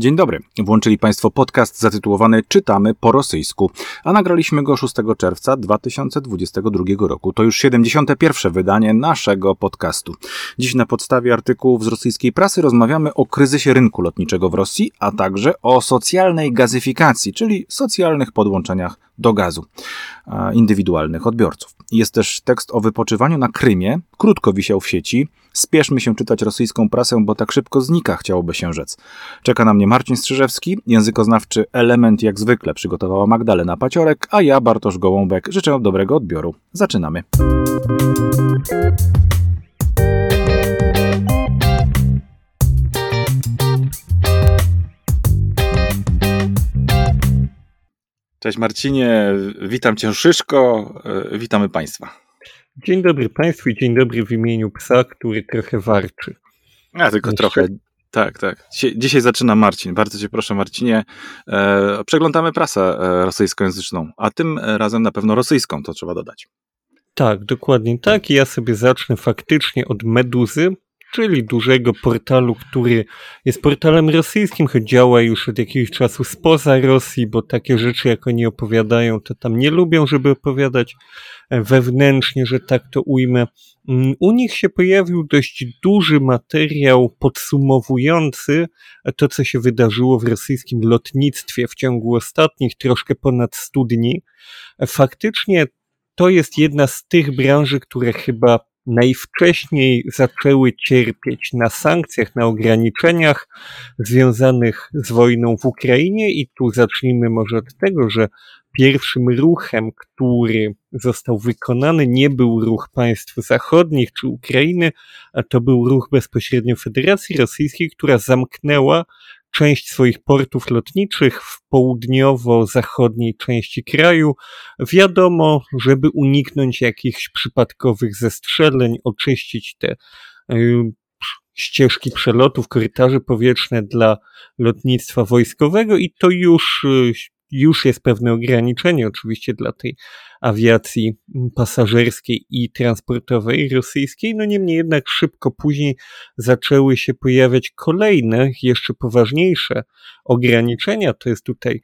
Dzień dobry. Włączyli Państwo podcast zatytułowany Czytamy po rosyjsku, a nagraliśmy go 6 czerwca 2022 roku. To już 71. wydanie naszego podcastu. Dziś na podstawie artykułów z rosyjskiej prasy rozmawiamy o kryzysie rynku lotniczego w Rosji, a także o socjalnej gazyfikacji, czyli socjalnych podłączeniach do gazu indywidualnych odbiorców. Jest też tekst o wypoczywaniu na Krymie, krótko wisiał w sieci. Spieszmy się czytać rosyjską prasę, bo tak szybko znika, chciałoby się rzec. Czeka na mnie Marcin Strzyżewski, językoznawczy Element jak zwykle przygotowała Magdalena Paciorek, a ja Bartosz Gołąbek życzę dobrego odbioru. Zaczynamy. Cześć Marcinie, witam cię Szyszko, e, witamy Państwa. Dzień dobry Państwu i dzień dobry w imieniu psa, który trochę warczy. Ja tylko Jeszcze? trochę. Tak, tak. Dzisiaj, dzisiaj, zaczyna Marcin. Bardzo Cię proszę, Marcinie. E, przeglądamy prasę e, rosyjskojęzyczną, a tym razem na pewno rosyjską, to trzeba dodać. Tak, dokładnie tak. I ja sobie zacznę faktycznie od Meduzy, czyli dużego portalu, który jest portalem rosyjskim, choć działa już od jakiegoś czasu spoza Rosji, bo takie rzeczy, jak oni opowiadają, to tam nie lubią, żeby opowiadać e, wewnętrznie, że tak to ujmę. Mm, u nich się pojawił dość duży materiał podsumowujący to, co się wydarzyło w rosyjskim lotnictwie w ciągu ostatnich troszkę ponad 100 dni. E, faktycznie to jest jedna z tych branży, które chyba najwcześniej zaczęły cierpieć na sankcjach, na ograniczeniach związanych z wojną w Ukrainie i tu zacznijmy może od tego, że pierwszym ruchem, który został wykonany, nie był ruch państw zachodnich czy Ukrainy, a to był ruch bezpośrednio Federacji Rosyjskiej, która zamknęła część swoich portów lotniczych w południowo-zachodniej części kraju. Wiadomo, żeby uniknąć jakichś przypadkowych zestrzeleń, oczyścić te y, ścieżki przelotów, korytarze powietrzne dla lotnictwa wojskowego i to już y, już jest pewne ograniczenie oczywiście dla tej awiacji pasażerskiej i transportowej rosyjskiej, no niemniej jednak szybko później zaczęły się pojawiać kolejne, jeszcze poważniejsze ograniczenia. To jest tutaj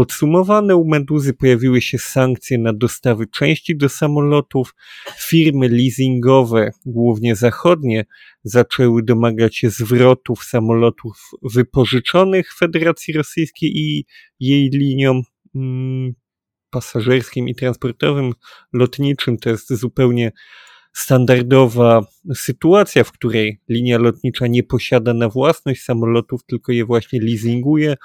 podsumowane. U Meduzy pojawiły się sankcje na dostawy części do samolotów. Firmy leasingowe, głównie zachodnie, zaczęły domagać się zwrotów samolotów wypożyczonych Federacji Rosyjskiej i jej liniom mm, pasażerskim i transportowym, lotniczym. To jest zupełnie standardowa sytuacja, w której linia lotnicza nie posiada na własność samolotów, tylko je właśnie leasinguje.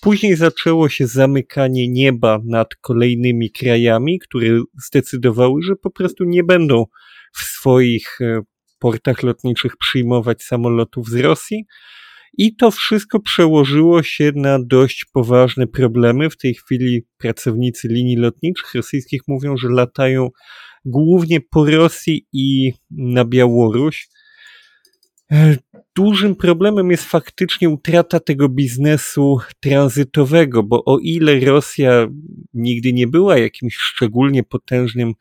Później zaczęło się zamykanie nieba nad kolejnymi krajami, które zdecydowały, że po prostu nie będą w swoich e, portach lotniczych przyjmować samolotów z Rosji. I to wszystko przełożyło się na dość poważne problemy. W tej chwili pracownicy linii lotniczych rosyjskich mówią, że latają głównie po Rosji i na Białoruś. E, dużym problemem jest faktycznie utrata tego biznesu tranzytowego, bo o ile Rosja nigdy nie była jakimś szczególnie potężnym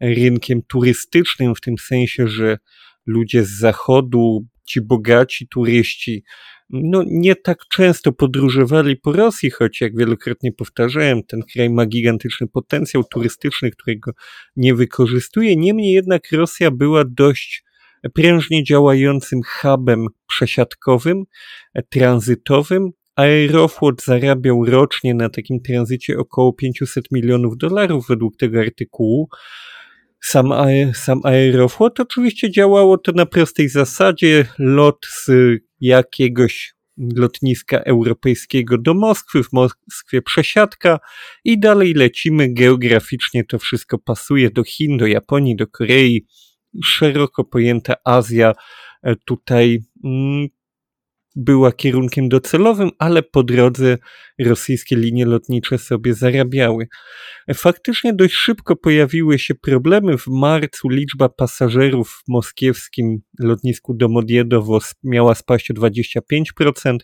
rynkiem turystycznym, w tym sensie, że ludzie z zachodu, ci bogaci turyści, no nie tak często podróżowali po Rosji, choć jak wielokrotnie powtarzałem, ten kraj ma gigantyczny potencjał turystyczny, którego nie wykorzystuje. Niemniej jednak Rosja była dość prężnie działającym hubem przesiadkowym, tranzytowym. Aeroflot zarabiał rocznie na takim tranzycie około 500 milionów dolarów według tego artykułu. Sam, sam Aeroflot oczywiście działało to na prostej zasadzie. Lot z jakiegoś lotniska europejskiego do Moskwy, w Moskwie przesiadka i dalej lecimy geograficznie, to wszystko pasuje do Chin, do Japonii, do Korei, szeroko pojęta Azja e, tutaj mm, była kierunkiem docelowym, ale po drodze rosyjskie linie lotnicze sobie zarabiały. Faktycznie dość szybko pojawiły się problemy. W marcu liczba pasażerów w moskiewskim lotnisku Domodjedowo miała spaść o 25%,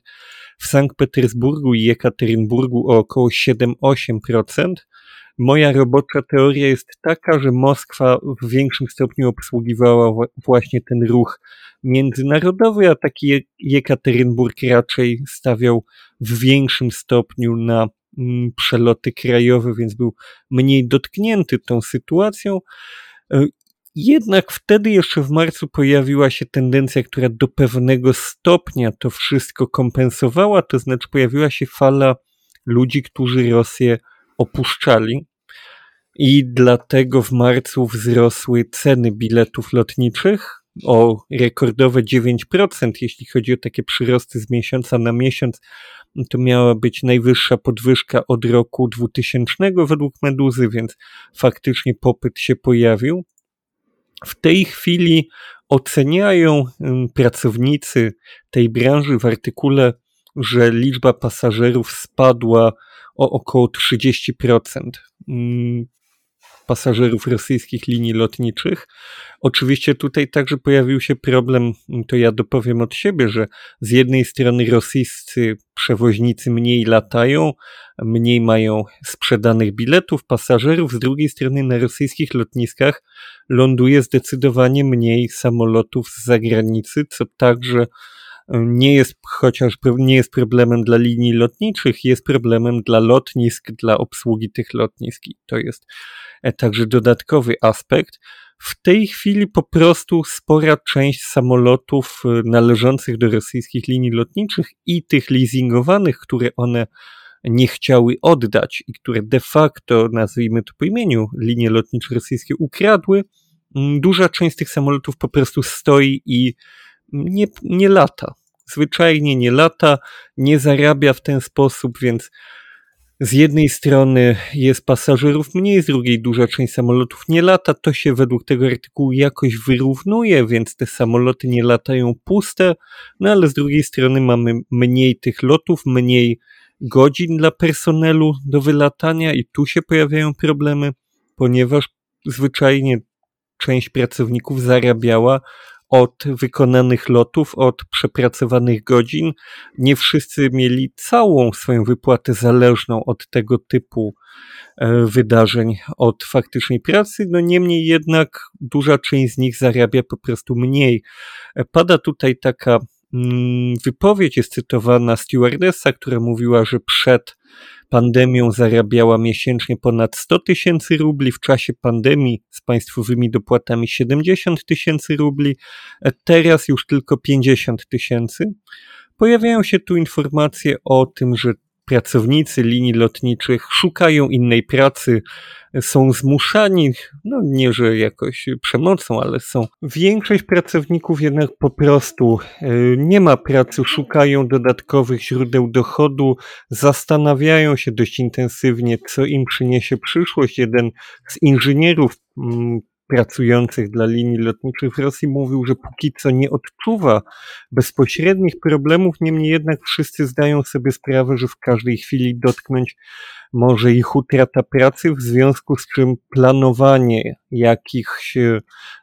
w Sankt Petersburgu i Jekaterynburgu o około 7-8%. Moja robocza teoria jest taka, że Moskwa w większym stopniu obsługiwała właśnie ten ruch międzynarodowy, a taki Jekaterynburg raczej stawiał w większym stopniu na mm, przeloty krajowe, więc był mniej dotknięty tą sytuacją. E, jednak wtedy jeszcze w marcu pojawiła się tendencja, która do pewnego stopnia to wszystko kompensowała, to znaczy pojawiła się fala ludzi, którzy Rosję opuszczali. I dlatego w marcu wzrosły ceny biletów lotniczych o rekordowe 9%, jeśli chodzi o takie przyrosty z miesiąca na miesiąc. To miała być najwyższa podwyżka od roku 2000 według Meduzy, więc faktycznie popyt się pojawił. W tej chwili oceniają pracownicy tej branży w artykule, że liczba pasażerów spadła o około 30% pasażerów rosyjskich linii lotniczych. Oczywiście tutaj także pojawił się problem, to ja dopowiem od siebie, że z jednej strony rosyjscy przewoźnicy mniej latają, mniej mają sprzedanych biletów, pasażerów, z drugiej strony na rosyjskich lotniskach ląduje zdecydowanie mniej samolotów z zagranicy, co także nie jest chociaż nie jest problemem dla linii lotniczych, jest problemem dla lotnisk, dla obsługi tych lotnisk. I to jest e, także dodatkowy aspekt. W tej chwili po prostu spora część samolotów e, należących do rosyjskich linii lotniczych i tych leasingowanych, które one nie chciały oddać i które de facto, nazwijmy to po imieniu, linie lotnicze rosyjskie ukradły, duża część tych samolotów po prostu stoi i nie, nie lata. Zwyczajnie nie lata, nie zarabia w ten sposób, więc z jednej strony jest pasażerów mniej, z drugiej duża część samolotów nie lata. To się według tego artykułu jakoś wyrównuje, więc te samoloty nie latają puste, no ale z drugiej strony mamy mniej tych lotów, mniej godzin dla personelu do wylatania i tu się pojawiają problemy, ponieważ zwyczajnie część pracowników zarabiała od wykonanych lotów, od przepracowanych godzin. Nie wszyscy mieli całą swoją wypłatę zależną od tego typu e, wydarzeń, od faktycznej pracy. No niemniej jednak duża część z nich zarabia po prostu mniej. E, pada tutaj taka wypowiedź, jest cytowana stewardessa, która mówiła, że przed pandemią zarabiała miesięcznie ponad 100 tysięcy rubli, w czasie pandemii z państwowymi dopłatami 70 tysięcy rubli, teraz już tylko 50 tysięcy. Pojawiają się tu informacje o tym, że pracownicy linii lotniczych szukają innej pracy, są zmuszani, no nie, że jakoś przemocą, ale są. Większość pracowników jednak po prostu e, nie ma pracy, szukają dodatkowych źródeł dochodu, zastanawiają się dość intensywnie, co im przyniesie przyszłość. Jeden z inżynierów mm, pracujących dla linii lotniczych w Rosji mówił, że póki co nie odczuwa bezpośrednich problemów, niemniej jednak wszyscy zdają sobie sprawę, że w każdej chwili dotknąć może ich utrata pracy, w związku z czym planowanie jakichś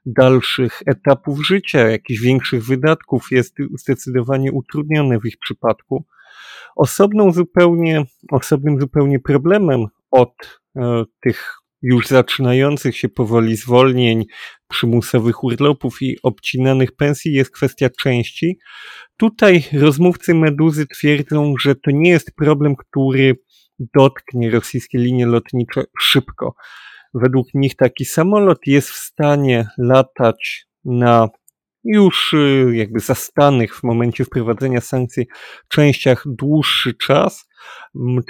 dalszych etapów życia, jakichś większych wydatków jest zdecydowanie utrudnione w ich przypadku. Osobną zupełnie, osobnym zupełnie problemem od e, tych już zaczynających się powoli zwolnień, przymusowych urlopów i obcinanych pensji jest kwestia części. Tutaj rozmówcy Meduzy twierdzą, że to nie jest problem, który dotknie rosyjskie linie lotnicze szybko. Według nich taki samolot jest w stanie latać na już y, jakby zastanych w momencie wprowadzenia sankcji częściach dłuższy czas.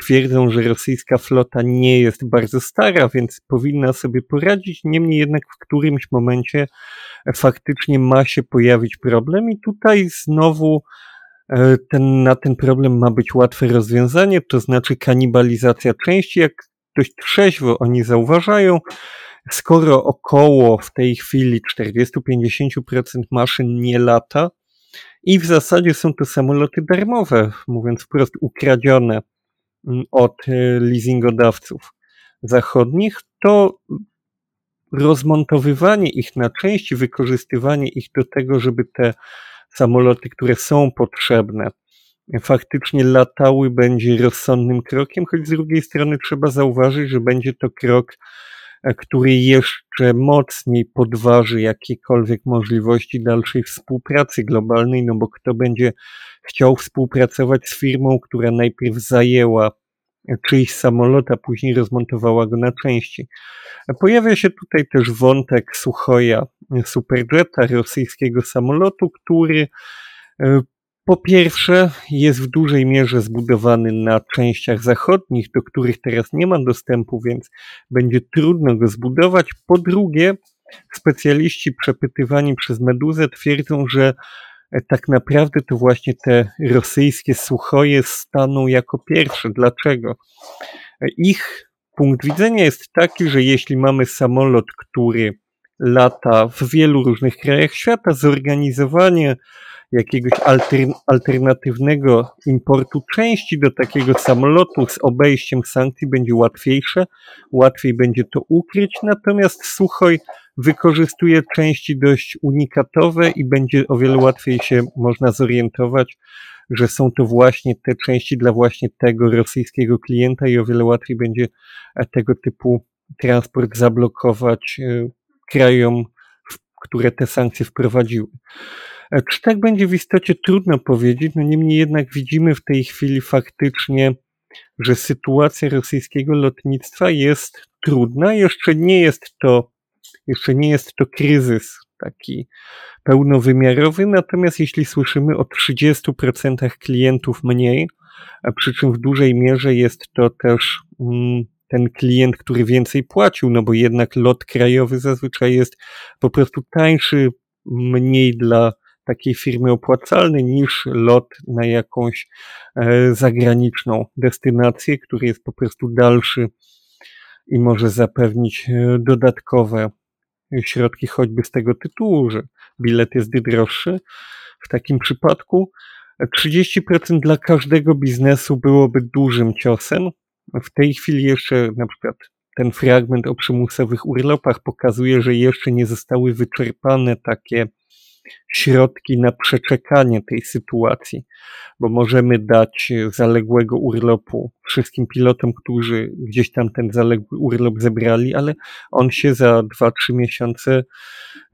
Twierdzą, że rosyjska flota nie jest bardzo stara, więc powinna sobie poradzić. Niemniej jednak w którymś momencie faktycznie ma się pojawić problem i tutaj znowu e, ten, na ten problem ma być łatwe rozwiązanie, to znaczy kanibalizacja części, jak dość trzeźwo oni zauważają, skoro około w tej chwili 40-50% maszyn nie lata i w zasadzie są to samoloty darmowe, mówiąc wprost ukradzione mm, od e, leasingodawców zachodnich, to rozmontowywanie ich na części, wykorzystywanie ich do tego, żeby te samoloty, które są potrzebne, faktycznie latały, będzie rozsądnym krokiem, choć z drugiej strony trzeba zauważyć, że będzie to krok, który jeszcze mocniej podważy jakiekolwiek możliwości dalszej współpracy globalnej, no bo kto będzie chciał współpracować z firmą, która najpierw zajęła czyjś samolot, a później rozmontowała go na części. Pojawia się tutaj też wątek Suchoja Superjeta, rosyjskiego samolotu, który e, po pierwsze jest w dużej mierze zbudowany na częściach zachodnich, do których teraz nie ma dostępu, więc będzie trudno go zbudować. Po drugie, specjaliści przepytywani przez Meduzę twierdzą, że tak naprawdę to właśnie te rosyjskie suchoje staną jako pierwsze. Dlaczego? Ich punkt widzenia jest taki, że jeśli mamy samolot, który lata w wielu różnych krajach świata, zorganizowanie jakiegoś altern alternatywnego importu części do takiego samolotu z obejściem sankcji będzie łatwiejsze, łatwiej będzie to ukryć, natomiast Suchoj wykorzystuje części dość unikatowe i będzie o wiele łatwiej się można zorientować, że są to właśnie te części dla właśnie tego rosyjskiego klienta i o wiele łatwiej będzie tego typu transport zablokować e, krajom, które te sankcje wprowadziły. E, czy tak będzie w istocie trudno powiedzieć, no niemniej jednak widzimy w tej chwili faktycznie, że sytuacja rosyjskiego lotnictwa jest trudna. Jeszcze nie jest to, jeszcze nie jest to kryzys taki pełnowymiarowy, natomiast jeśli słyszymy o 30% klientów mniej, a przy czym w dużej mierze jest to też mm, ten klient, który więcej płacił, no bo jednak lot krajowy zazwyczaj jest po prostu tańszy, mniej dla takiej firmy opłacalny niż lot na jakąś e, zagraniczną destynację, który jest po prostu dalszy i może zapewnić e, dodatkowe środki, choćby z tego tytułu, że bilet jest droższy. W takim przypadku 30% dla każdego biznesu byłoby dużym ciosem. W tej chwili jeszcze na przykład ten fragment o przymusowych urlopach pokazuje, że jeszcze nie zostały wyczerpane takie środki na przeczekanie tej sytuacji, bo możemy dać zaległego urlopu wszystkim pilotom, którzy gdzieś tam ten zaległy urlop zebrali, ale on się za 2-3 miesiące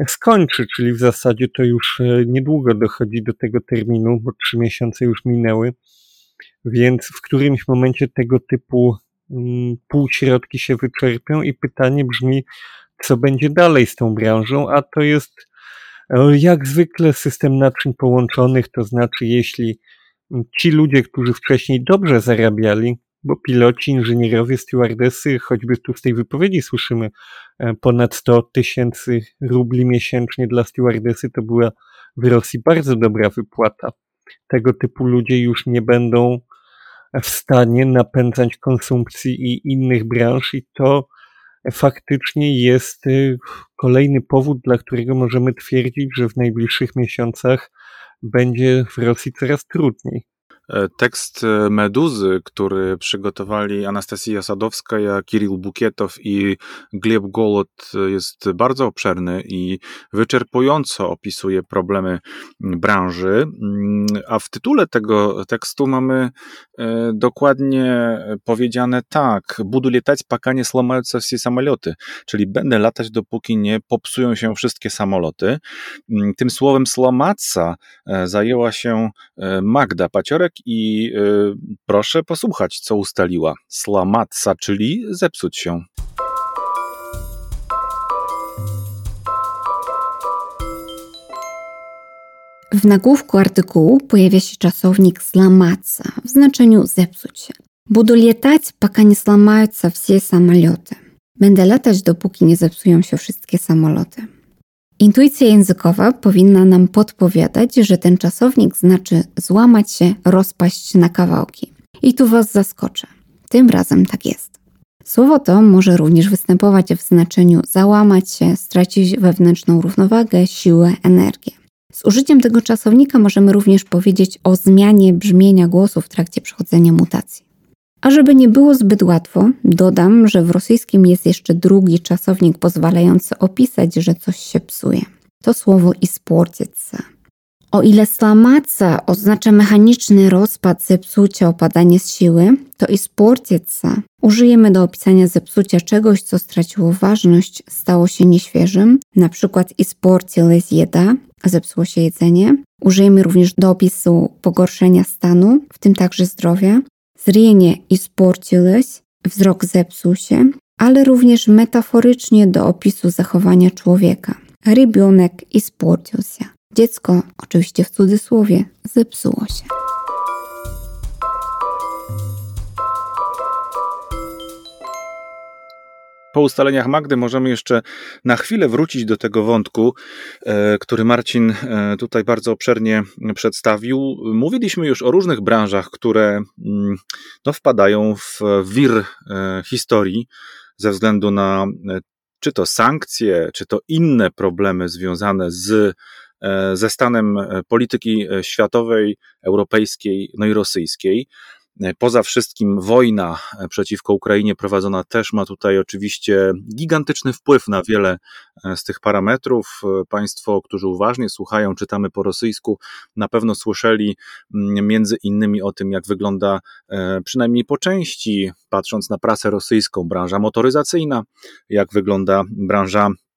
skończy, czyli w zasadzie to już e, niedługo dochodzi do tego terminu, bo 3 miesiące już minęły, więc w którymś momencie tego typu mm, półśrodki się wyczerpią i pytanie brzmi, co będzie dalej z tą branżą, a to jest E, jak zwykle system naczyń połączonych, to znaczy jeśli ci ludzie, którzy wcześniej dobrze zarabiali, bo piloci, inżynierowie, stewardesy, choćby tu z tej wypowiedzi słyszymy e, ponad 100 tysięcy rubli miesięcznie dla stewardesy, to była w Rosji bardzo dobra wypłata. Tego typu ludzie już nie będą w stanie napędzać konsumpcji i innych branż i to faktycznie jest y, kolejny powód, dla którego możemy twierdzić, że w najbliższych miesiącach będzie w Rosji coraz trudniej. E, tekst e, Meduzy, który przygotowali Anastasja Sadowska, Kirill Bukietow i Gleb Golod jest bardzo obszerny i wyczerpująco opisuje problemy branży, mm, a w tytule tego tekstu mamy e, dokładnie powiedziane tak, budu latać, пока nie сломаются все samoloty, czyli będę latać dopóki nie popsują się wszystkie samoloty. Mm, tym słowem сломаться zajęła się Magda Paciorek i y, proszę posłuchać, co ustaliła. Slamatsa, czyli zepsuć się. W nagłówku artykułu pojawia się czasownik сломаться w znaczeniu zepsuć się. Буду летать, пока не сломаются все самолеты. Będę latać, dopóki nie zepsują się wszystkie samoloty. Intuicja językowa powinna nam podpowiadać, że ten czasownik znaczy złamać się, rozpaść na kawałki. I tu Was zaskoczę. Tym razem tak jest. Słowo to może również występować w znaczeniu załamać się, stracić wewnętrzną równowagę, siłę, energię. Z użyciem tego czasownika możemy również powiedzieć o zmianie brzmienia głosu w trakcie przechodzenia mutacji. A żeby nie było zbyt łatwo, dodam, że w rosyjskim jest jeszcze drugi czasownik pozwalający opisać, że coś się psuje. To słowo isportice. O ile slamaca oznacza mechaniczny rozpad, zepsucia, opadanie z siły, to i sportieca użyjemy do opisania zepsucia czegoś, co straciło ważność, stało się nieświeżym, na przykład i sportiles jeda, zepsuło się jedzenie. Użyjemy również do opisu pogorszenia stanu, w tym także zdrowia. Zrienie i sportiles, wzrok zepsuł się, ale również metaforycznie do opisu zachowania człowieka. Rybionek i sportił się. Dziecko, oczywiście w cudzysłowie, zepsuło się. Po ustaleniach Magdy możemy jeszcze na chwilę wrócić do tego wątku, e, który Marcin e, tutaj bardzo obszernie przedstawił. Mówiliśmy już o różnych branżach, które mm, no, wpadają w wir e, historii ze względu na czy to sankcje, czy to inne problemy związane z ze stanem polityki światowej, europejskiej, no i rosyjskiej. Poza wszystkim wojna przeciwko Ukrainie prowadzona też ma tutaj oczywiście gigantyczny wpływ na wiele e, z tych parametrów. Państwo, którzy uważnie słuchają, czytamy po rosyjsku, na pewno słyszeli mm, między innymi o tym, jak wygląda e, przynajmniej po części, patrząc na prasę rosyjską, branża motoryzacyjna, jak wygląda branża E,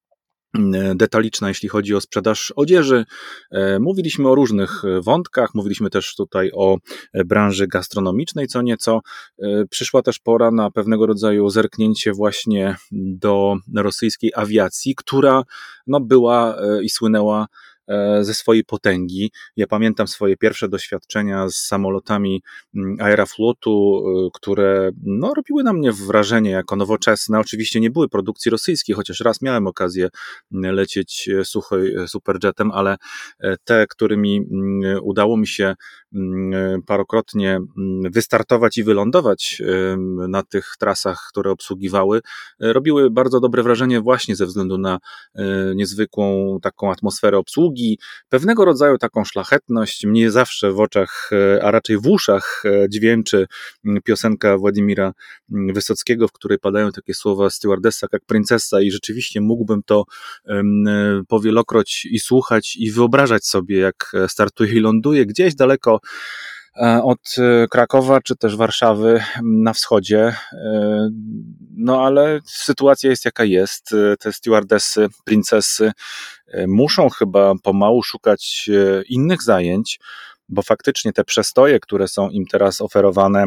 detaliczna, jeśli chodzi o sprzedaż odzieży. E, mówiliśmy o różnych wątkach, mówiliśmy też tutaj o branży gastronomicznej co nieco. E, przyszła też pora na pewnego rodzaju zerknięcie właśnie do rosyjskiej awiacji, która no, była i słynęła E, ze swojej potęgi. Ja pamiętam swoje pierwsze doświadczenia z samolotami mm, Aeroflotu, e, które no, robiły na mnie wrażenie jako nowoczesne. Oczywiście nie były produkcji rosyjskiej, chociaż raz miałem okazję mm, lecieć e, suchoj superjetem, ale te, którymi mm, udało mi się parokrotnie wystartować i wylądować na tych trasach, które obsługiwały, robiły bardzo dobre wrażenie właśnie ze względu na niezwykłą taką atmosferę obsługi długi, pewnego rodzaju taką szlachetność. Mnie zawsze w oczach, e, a raczej w uszach e, dźwięczy piosenka Władimira Wysockiego, w której padają takie słowa stewardessa jak princesa i rzeczywiście mógłbym to e, powielokroć i słuchać i wyobrażać sobie, jak startuje i ląduje gdzieś daleko od e, Krakowa czy też Warszawy na wschodzie. E, no ale sytuacja jest jaka jest. Te stewardessy, princesy muszą chyba pomału szukać innych zajęć, bo faktycznie te przestoje, które są im teraz oferowane,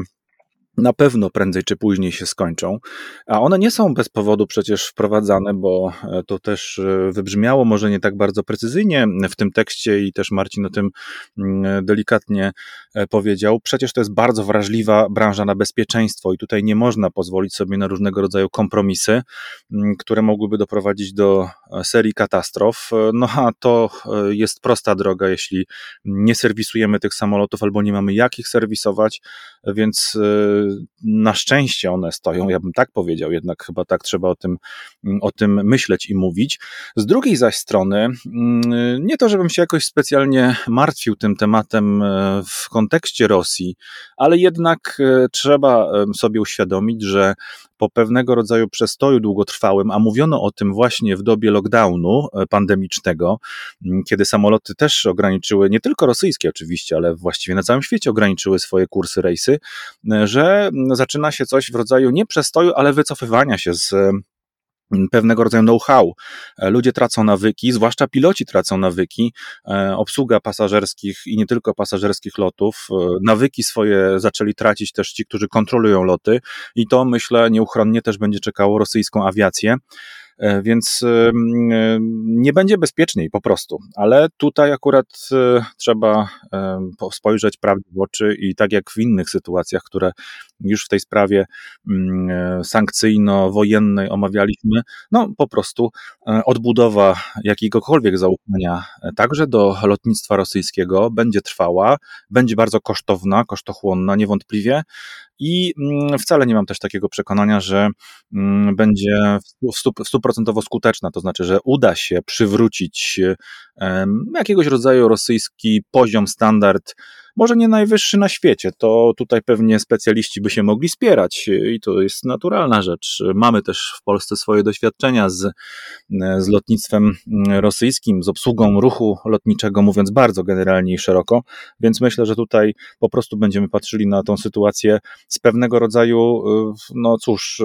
na pewno prędzej czy później się skończą, a one nie są bez powodu przecież wprowadzane, bo e, to też e, wybrzmiało może nie tak bardzo precyzyjnie w tym tekście i też Marcin o tym mm, delikatnie e, powiedział. Przecież to jest bardzo wrażliwa branża na bezpieczeństwo i tutaj nie można pozwolić sobie na różnego rodzaju kompromisy, mm, które mogłyby doprowadzić do serii katastrof. No a to jest prosta droga, jeśli nie serwisujemy tych samolotów albo nie mamy jak ich serwisować, więc na szczęście one stoją, ja bym tak powiedział, jednak chyba tak trzeba o tym, o tym myśleć i mówić. Z drugiej zaś strony, mm, nie to, żebym się jakoś specjalnie martwił tym tematem e, w kontekście Rosji, ale jednak e, trzeba sobie uświadomić, że po pewnego rodzaju przestoju długotrwałym, a mówiono o tym właśnie w dobie lockdownu e, pandemicznego, kiedy samoloty też ograniczyły, nie tylko rosyjskie oczywiście, ale właściwie na całym świecie ograniczyły swoje kursy rejsy, że zaczyna się coś w rodzaju nie przestoju, ale wycofywania się z pewnego rodzaju know-how. E, ludzie tracą nawyki, zwłaszcza piloci tracą nawyki, e, obsługa pasażerskich i nie tylko pasażerskich lotów. E, nawyki swoje zaczęli tracić też ci, którzy kontrolują loty i to myślę nieuchronnie też będzie czekało rosyjską awiację. E, więc e, nie będzie bezpieczniej po prostu. Ale tutaj akurat e, trzeba spojrzeć prawdzie w oczy i tak jak w innych sytuacjach, które już w tej sprawie sankcyjno-wojennej omawialiśmy, no po prostu odbudowa jakiegokolwiek zaufania także do lotnictwa rosyjskiego będzie trwała, będzie bardzo kosztowna, kosztochłonna niewątpliwie, i wcale nie mam też takiego przekonania, że będzie stuprocentowo skuteczna, to znaczy, że uda się przywrócić jakiegoś rodzaju rosyjski poziom, standard może nie najwyższy na świecie. To tutaj pewnie specjaliści by się mogli spierać i to jest naturalna rzecz. Mamy też w Polsce swoje doświadczenia z, z lotnictwem rosyjskim, z obsługą ruchu lotniczego, mówiąc bardzo generalnie i szeroko, więc myślę, że tutaj po prostu będziemy patrzyli na tą sytuację z pewnego rodzaju, no cóż,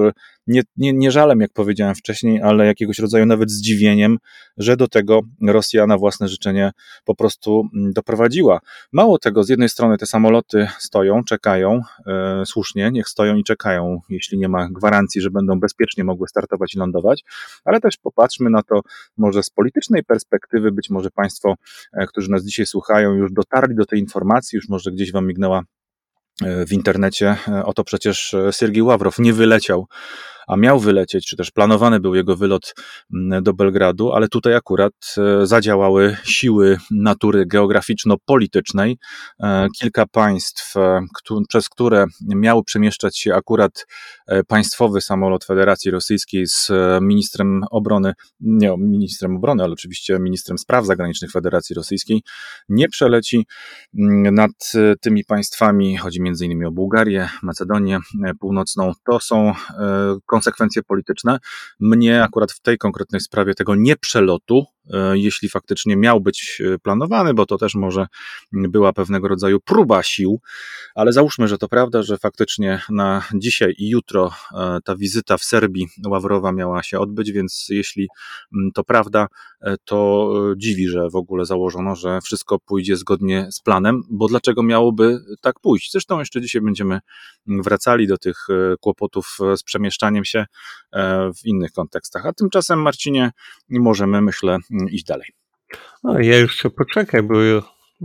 nie, nie, nie żalem, jak powiedziałem wcześniej, ale jakiegoś rodzaju nawet zdziwieniem, że do tego Rosja na własne życzenie po prostu mm, doprowadziła. Mało tego, z jednej strony te samoloty stoją, czekają, e, słusznie, niech stoją i czekają, jeśli nie ma gwarancji, że będą bezpiecznie mogły startować i lądować, ale też popatrzmy na to może z politycznej perspektywy, być może Państwo, e, którzy nas dzisiaj słuchają, już dotarli do tej informacji, już może gdzieś Wam mignęła e, w internecie. E, oto przecież Sergiej Ławrow nie wyleciał a miał wylecieć, czy też planowany był jego wylot mm, do Belgradu, ale tutaj akurat e, zadziałały siły natury geograficzno-politycznej. E, kilka państw, e, przez które miał przemieszczać się akurat państwowy samolot Federacji Rosyjskiej z ministrem obrony, nie ministrem obrony, ale oczywiście ministrem spraw zagranicznych Federacji Rosyjskiej, nie przeleci mm, nad tymi państwami. Chodzi innymi o Bułgarię, Macedonię Północną. To są konsekwencje polityczne. Mnie akurat w tej konkretnej sprawie tego nieprzelotu, e, jeśli faktycznie miał być e, planowany, bo to też może była pewnego rodzaju próba sił, ale załóżmy, że to prawda, że faktycznie na dzisiaj i jutro e, ta wizyta w Serbii Ławrowa miała się odbyć, więc jeśli to prawda, to dziwi, że w ogóle założono, że wszystko pójdzie zgodnie z planem, bo dlaczego miałoby tak pójść? Zresztą jeszcze dzisiaj będziemy wracali do tych kłopotów z przemieszczaniem się e, w innych kontekstach. A tymczasem, Marcinie, możemy, myślę, iść dalej. No, ja jeszcze poczekaj, bo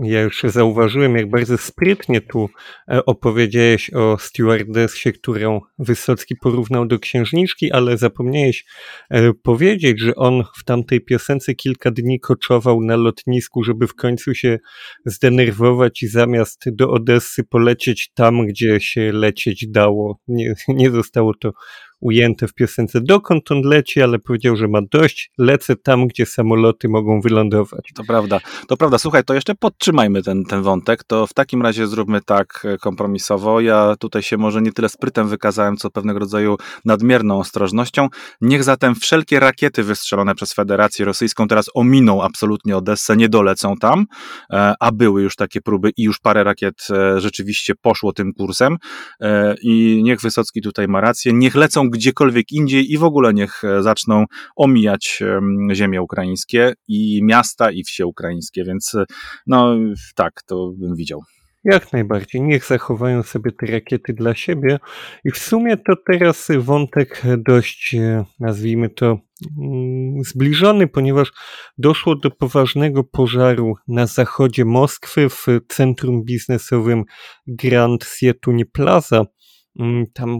ja już zauważyłem, jak bardzo sprytnie tu e, opowiedziałeś o stewardessie, którą Wysocki porównał do księżniczki, ale zapomniałeś e, powiedzieć, że on w tamtej piosence kilka dni koczował na lotnisku, żeby w końcu się zdenerwować i zamiast do Odessy polecieć tam, gdzie się lecieć dało. Nie, nie zostało to ujęte w piosence, dokąd on leci, ale powiedział, że ma dość, lecę tam, gdzie samoloty mogą wylądować. To prawda, to prawda. Słuchaj, to jeszcze podtrzymajmy ten, ten wątek, to w takim razie zróbmy tak e, kompromisowo. Ja tutaj się może nie tyle sprytem wykazałem, co pewnego rodzaju nadmierną ostrożnością. Niech zatem wszelkie rakiety wystrzelone przez Federację Rosyjską teraz ominą absolutnie Odessę, nie dolecą tam, e, a były już takie próby i już parę rakiet e, rzeczywiście poszło tym kursem i niech Wysocki tutaj ma rację, niech lecą gdziekolwiek indziej i w ogóle niech e, zaczną omijać ziemie ukraińskie i miasta i wsie ukraińskie, więc e, no tak, to bym widział. Jak najbardziej. Niech zachowają sobie te rakiety dla siebie. I w sumie to teraz wątek dość, e, nazwijmy to, mm, zbliżony, ponieważ doszło do poważnego pożaru na zachodzie Moskwy w centrum biznesowym Grand Sietunie Plaza. Mm, tam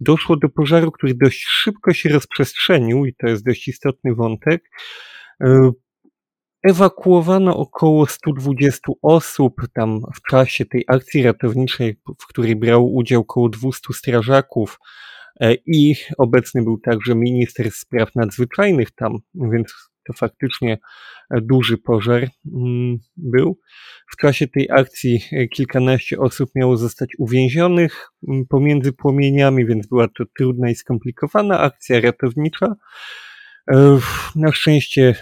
doszło do pożaru, który dość szybko się rozprzestrzenił i to jest dość istotny wątek. E, ewakuowano około 120 osób tam w czasie tej akcji ratowniczej, w której brało udział około 200 strażaków e, i obecny był także minister spraw nadzwyczajnych tam, więc to faktycznie e, duży pożar mm, był. W czasie tej akcji e, kilkanaście osób miało zostać uwięzionych mm, pomiędzy płomieniami, więc była to trudna i skomplikowana akcja ratownicza. E, na szczęście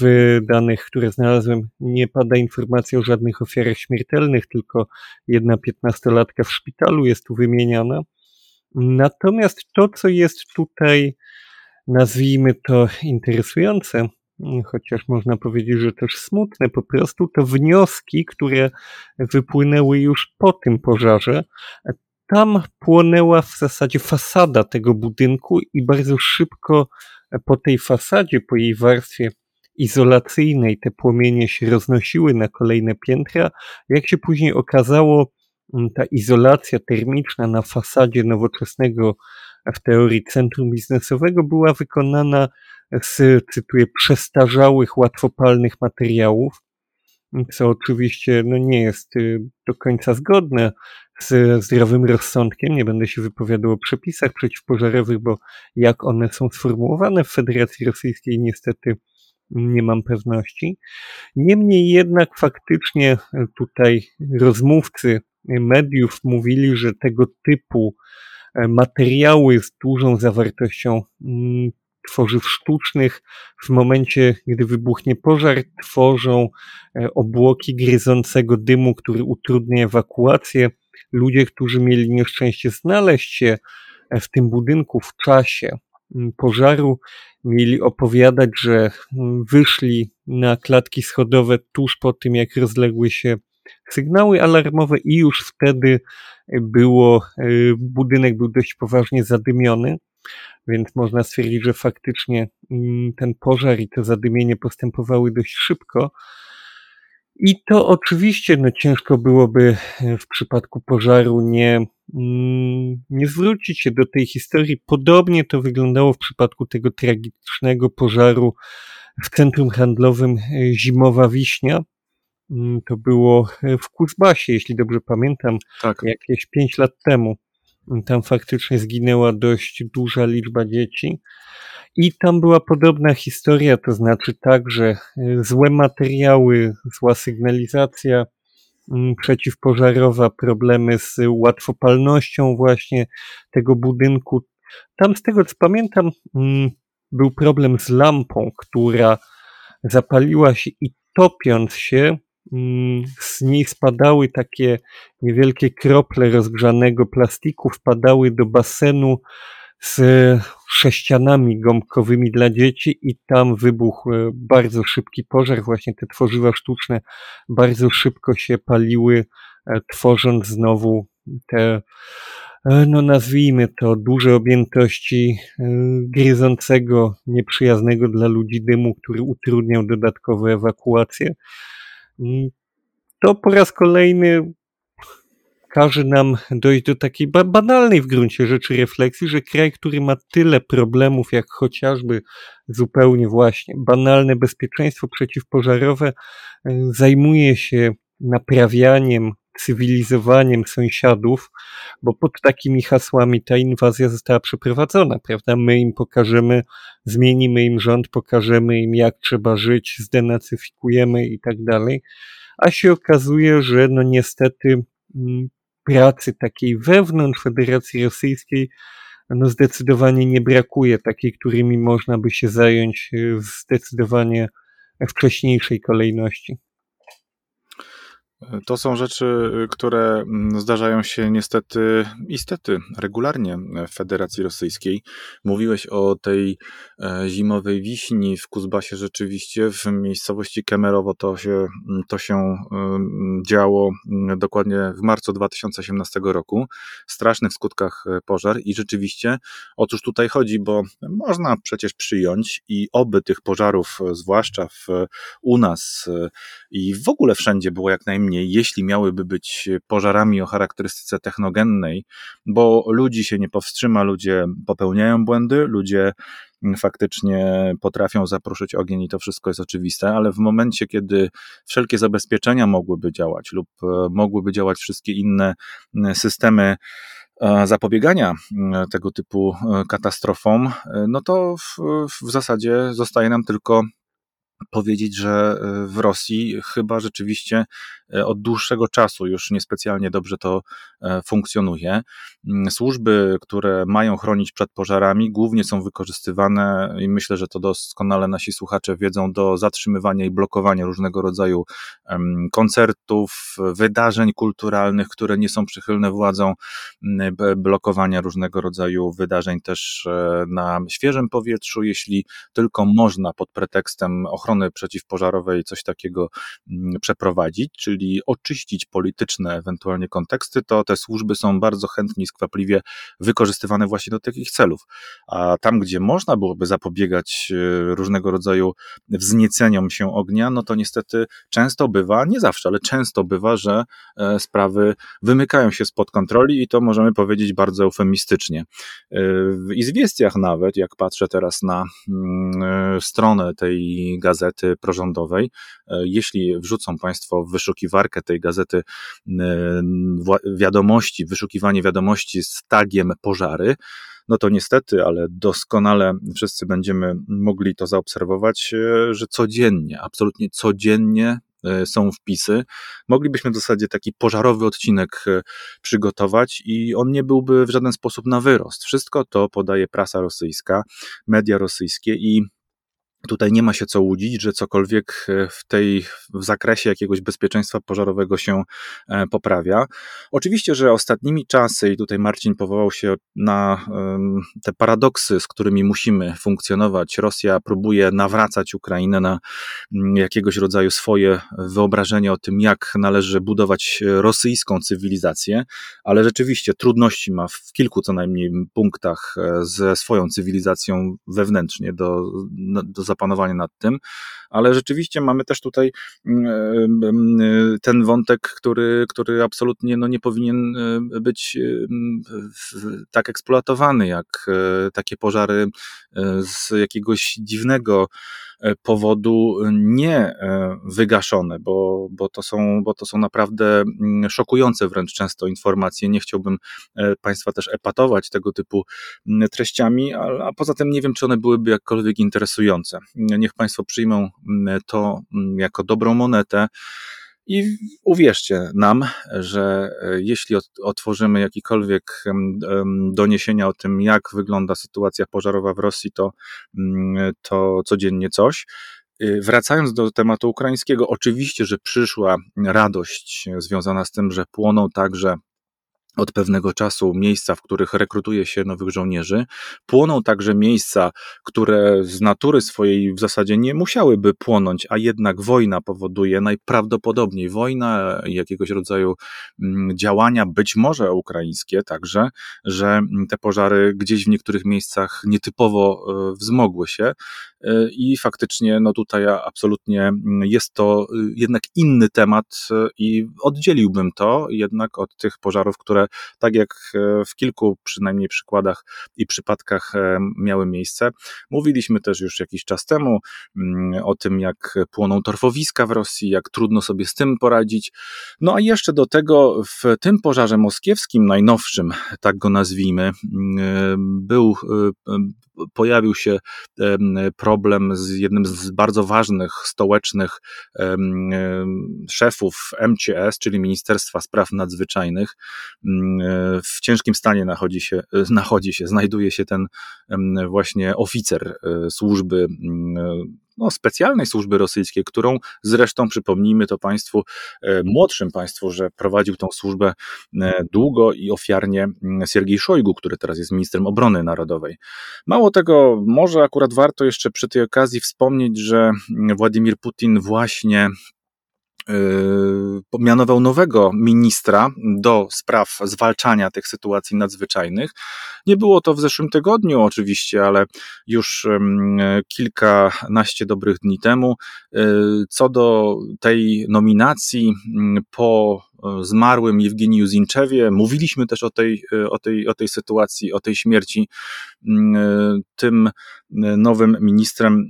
w danych, które znalazłem, nie pada informacja o żadnych ofiarach śmiertelnych, tylko jedna piętnastolatka w szpitalu jest tu wymieniana. Natomiast to, co jest tutaj, nazwijmy to interesujące, chociaż można powiedzieć, że też smutne po prostu, to wnioski, które wypłynęły już po tym pożarze. Tam płonęła w zasadzie fasada tego budynku i bardzo szybko po tej fasadzie, po jej warstwie izolacyjnej te płomienie się roznosiły na kolejne piętra. Jak się później okazało, ta izolacja termiczna na fasadzie nowoczesnego w teorii centrum biznesowego była wykonana z, cytuję, przestarzałych, łatwopalnych materiałów, co oczywiście no, nie jest y, do końca zgodne z zdrowym rozsądkiem. Nie będę się wypowiadał o przepisach przeciwpożarowych, bo jak one są sformułowane w Federacji Rosyjskiej, niestety nie mam pewności. Niemniej jednak faktycznie tutaj rozmówcy mediów mówili, że tego typu materiały z dużą zawartością mm, tworzyw sztucznych w momencie, gdy wybuchnie pożar, tworzą e, obłoki gryzącego dymu, który utrudnia ewakuację. Ludzie, którzy mieli nieszczęście znaleźć się e, w tym budynku w czasie mm, pożaru, mieli opowiadać, że mm, wyszli na klatki schodowe tuż po tym, jak rozległy się sygnały alarmowe i już wtedy było, e, budynek był dość poważnie zadymiony więc można stwierdzić, że faktycznie mm, ten pożar i to zadymienie postępowały dość szybko. I to oczywiście no, ciężko byłoby e, w przypadku pożaru nie, mm, nie zwrócić się do tej historii. Podobnie to wyglądało w przypadku tego tragicznego pożaru w centrum handlowym e, Zimowa Wiśnia. Mm, to było e, w Kuzbasie, jeśli dobrze pamiętam, tak. jakieś pięć lat temu. Tam faktycznie zginęła dość duża liczba dzieci. I tam była podobna historia, to znaczy tak, że e, złe materiały, zła sygnalizacja mm, przeciwpożarowa, problemy z łatwopalnością właśnie tego budynku. Tam z tego co pamiętam, mm, był problem z lampą, która zapaliła się i topiąc się, z niej spadały takie niewielkie krople rozgrzanego plastiku, wpadały do basenu z sześcianami gąbkowymi dla dzieci i tam wybuchł e, bardzo szybki pożar. Właśnie te tworzywa sztuczne bardzo szybko się paliły, e, tworząc znowu te, e, no nazwijmy to, duże objętości gryzącego, nieprzyjaznego dla ludzi dymu, który utrudniał dodatkowo ewakuację. To po raz kolejny każe nam dojść do takiej banalnej w gruncie rzeczy refleksji, że kraj, który ma tyle problemów, jak chociażby zupełnie właśnie banalne bezpieczeństwo przeciwpożarowe, e, zajmuje się naprawianiem, cywilizowaniem sąsiadów, bo pod takimi hasłami ta inwazja została przeprowadzona, prawda? My im pokażemy, zmienimy im rząd, pokażemy im, jak trzeba żyć, zdenacyfikujemy i tak dalej. A się okazuje, że no niestety mm, pracy takiej wewnątrz Federacji Rosyjskiej no zdecydowanie nie brakuje, takiej, którymi można by się zająć w zdecydowanie wcześniejszej kolejności. To są rzeczy, które mm, zdarzają się niestety, istety, regularnie w Federacji Rosyjskiej. Mówiłeś o tej e, zimowej wiśni w Kuzbasie rzeczywiście, w miejscowości Kemerowo to się, mm, to się działo mm, dokładnie w marcu 2018 roku. Strasznych skutkach e, pożar i rzeczywiście o cóż tutaj chodzi, bo można przecież przyjąć i oby tych pożarów, e, zwłaszcza w, u nas i w ogóle wszędzie było jak najmniej Jeśli miałyby być pożarami o charakterystyce technogennej, bo ludzi się nie powstrzyma, ludzie popełniają błędy, ludzie faktycznie potrafią zaproszyć ogień i to wszystko jest oczywiste, ale w momencie, kiedy wszelkie zabezpieczenia mogłyby działać lub e, mogłyby działać wszystkie inne systemy, e, zapobiegania tego typu e, katastrofom, no to w, w zasadzie zostaje nam tylko powiedzieć, że e, w Rosji chyba rzeczywiście e, od dłuższego czasu już niespecjalnie dobrze to e, funkcjonuje. Mm, służby, które mają chronić przed pożarami, głównie są wykorzystywane i myślę, że to doskonale nasi słuchacze wiedzą do zatrzymywania i blokowania różnego rodzaju koncertów, wydarzeń kulturalnych, które nie są przychylne władzom, blokowania różnego rodzaju wydarzeń też na świeżym powietrzu, jeśli tylko można pod pretekstem ochrony ochrony przeciwpożarowej coś takiego mm, przeprowadzić, czyli oczyścić polityczne ewentualnie konteksty, to te służby są bardzo chętnie i skwapliwie wykorzystywane właśnie do takich celów. A tam, gdzie można byłoby zapobiegać e, różnego rodzaju wznieceniom się ognia, no to niestety często bywa, nie zawsze, ale często bywa, że e, sprawy wymykają się spod kontroli i to możemy powiedzieć bardzo eufemistycznie. E, w izwiestiach nawet, jak patrzę teraz na mm, stronę tej gazety, prorządowej. Jeśli wrzucą Państwo w wyszukiwarkę tej gazety e, wiadomości, wyszukiwanie wiadomości z tagiem pożary, no to niestety, ale doskonale wszyscy będziemy mogli to zaobserwować, że codziennie, absolutnie codziennie E, są wpisy. Moglibyśmy w zasadzie taki pożarowy odcinek e, przygotować i on nie byłby w żaden sposób na wyrost. Wszystko to podaje prasa rosyjska, media rosyjskie i Tutaj nie ma się co łudzić, że cokolwiek e, w tej w zakresie jakiegoś bezpieczeństwa pożarowego się e, poprawia. Oczywiście, że ostatnimi czasy, i tutaj Marcin powołał się na te paradoksy, z którymi musimy funkcjonować. Rosja próbuje nawracać Ukrainę na mm, jakiegoś rodzaju swoje wyobrażenie o tym, jak należy budować rosyjską cywilizację, ale rzeczywiście trudności ma w kilku co najmniej punktach e, ze swoją cywilizacją wewnętrznie do, do zapanowanie nad tym, ale rzeczywiście mamy też tutaj mm, mm, ten wątek, który, który absolutnie no, nie powinien e, być e, tak eksploatowany, jak takie pożary z jakiegoś dziwnego powodu nie wygaszone, bo, bo, to są, bo to są naprawdę mm, szokujące wręcz często informacje. Nie chciałbym Państwa też epatować tego typu treściami, a, a poza tym nie wiem, czy one byłyby jakkolwiek interesujące. Niech Państwo przyjmą mm, to mm, jako dobrą monetę. I uwierzcie nam, że e, jeśli otworzymy jakiekolwiek doniesienia o tym, jak wygląda sytuacja pożarowa w Rosji, to, mm, to codziennie coś. Y, wracając do tematu ukraińskiego, oczywiście, że przyszła radość związana z tym, że płoną także od pewnego czasu miejsca, w których rekrutuje się nowych żołnierzy. Płoną także miejsca, które z natury swojej w zasadzie nie musiałyby płonąć, a jednak wojna powoduje najprawdopodobniej wojna, jakiegoś rodzaju mm, działania, być może ukraińskie także, że te pożary gdzieś w niektórych miejscach nietypowo e, wzmogły się e, i faktycznie no tutaj absolutnie mm, jest to y, jednak inny temat e, i oddzieliłbym to jednak od tych pożarów, które tak jak e, w kilku przynajmniej przykładach i przypadkach e, miały miejsce. Mówiliśmy też już jakiś czas temu mm, o tym, jak płoną torfowiska w Rosji, jak trudno sobie z tym poradzić. No a jeszcze do tego w tym pożarze moskiewskim, najnowszym, tak go nazwijmy, mm, był e, pojawił się problem z jednym z bardzo ważnych stołecznych szefów MCS, czyli Ministerstwa Spraw Nadzwyczajnych. Mm, w ciężkim stanie nachodzi się, nachodzi się znajduje się ten właśnie oficer e, służby no, specjalnej służby rosyjskiej, którą zresztą przypomnijmy to państwu, e, młodszym państwu, że prowadził tą służbę e, długo i ofiarnie Siergiej Szojgu, który teraz jest ministrem obrony narodowej. Mało tego, może akurat warto jeszcze przy tej okazji wspomnieć, że Władimir Putin właśnie mianował nowego ministra do spraw zwalczania tych sytuacji nadzwyczajnych. Nie było to w zeszłym tygodniu oczywiście, ale już kilkanaście dobrych dni temu. Yy, co do tej nominacji po zmarłym Jewgeniju Zinczewie, mówiliśmy też o tej, o, tej, o tej sytuacji, o tej śmierci. Tym nowym ministrem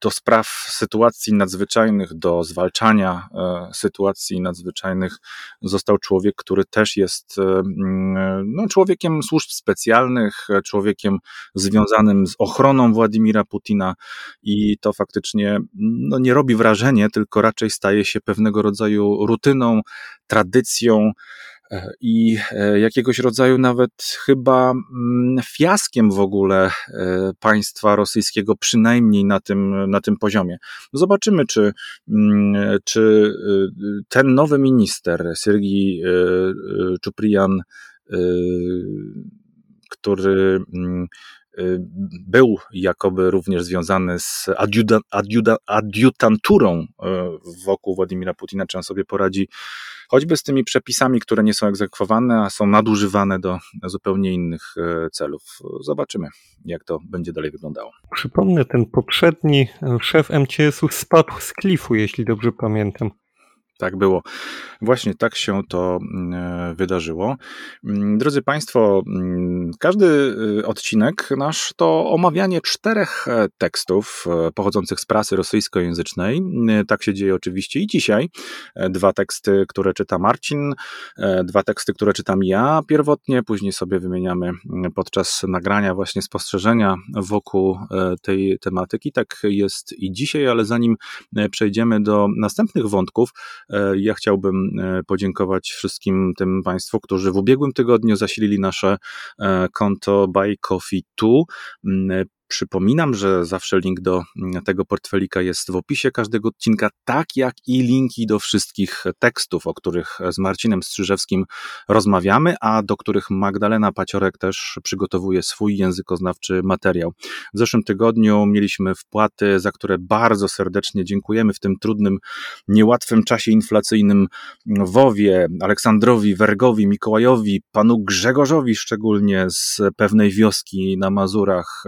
do spraw sytuacji nadzwyczajnych, do zwalczania e, sytuacji nadzwyczajnych został człowiek, który też jest e, mm, no, człowiekiem służb specjalnych, człowiekiem związanym z ochroną Władimira Putina i to faktycznie no, nie robi wrażenia, tylko raczej staje się pewnego rodzaju rutyną, tradycją, E, i e, jakiegoś rodzaju nawet chyba mm, fiaskiem w ogóle e, państwa rosyjskiego, przynajmniej na tym, na tym poziomie. Zobaczymy, czy, mm, czy ten nowy minister, Sergii Czuprian, który mm, był jakoby również związany z adiuda, adiuda, adiutanturą wokół Władimira Putina, czy on sobie poradzi choćby z tymi przepisami, które nie są egzekwowane, a są nadużywane do zupełnie innych e, celów. Zobaczymy, jak to będzie dalej wyglądało. Przypomnę, ten poprzedni szef MCS-u spadł z klifu, jeśli dobrze pamiętam. Tak było. Właśnie tak się to mm, e, wydarzyło. Mm, drodzy Państwo, mm, Każdy y, odcinek nasz to omawianie czterech e, tekstów e, pochodzących z prasy rosyjskojęzycznej. Tak się dzieje oczywiście i dzisiaj. Dwa teksty, które czyta Marcin, dwa teksty, które czytam ja pierwotnie, później sobie wymieniamy podczas nagrania właśnie spostrzeżenia wokół tej tematyki. Tak jest i dzisiaj, ale zanim przejdziemy do następnych wątków, ja chciałbym podziękować wszystkim tym Państwu, którzy w ubiegłym tygodniu zasilili nasze e, konto Buy Coffee 2. Przypominam, że zawsze link do mm, tego portfelika jest w opisie każdego odcinka, tak jak i linki do wszystkich tekstów, o których z Marcinem Strzyżewskim rozmawiamy, a do których Magdalena Paciorek też przygotowuje swój językoznawczy materiał. W zeszłym tygodniu mieliśmy wpłaty, za które bardzo serdecznie dziękujemy w tym trudnym, niełatwym czasie inflacyjnym Wowie, Aleksandrowi, Wergowi, Mikołajowi, panu Grzegorzowi szczególnie z pewnej wioski na Mazurach,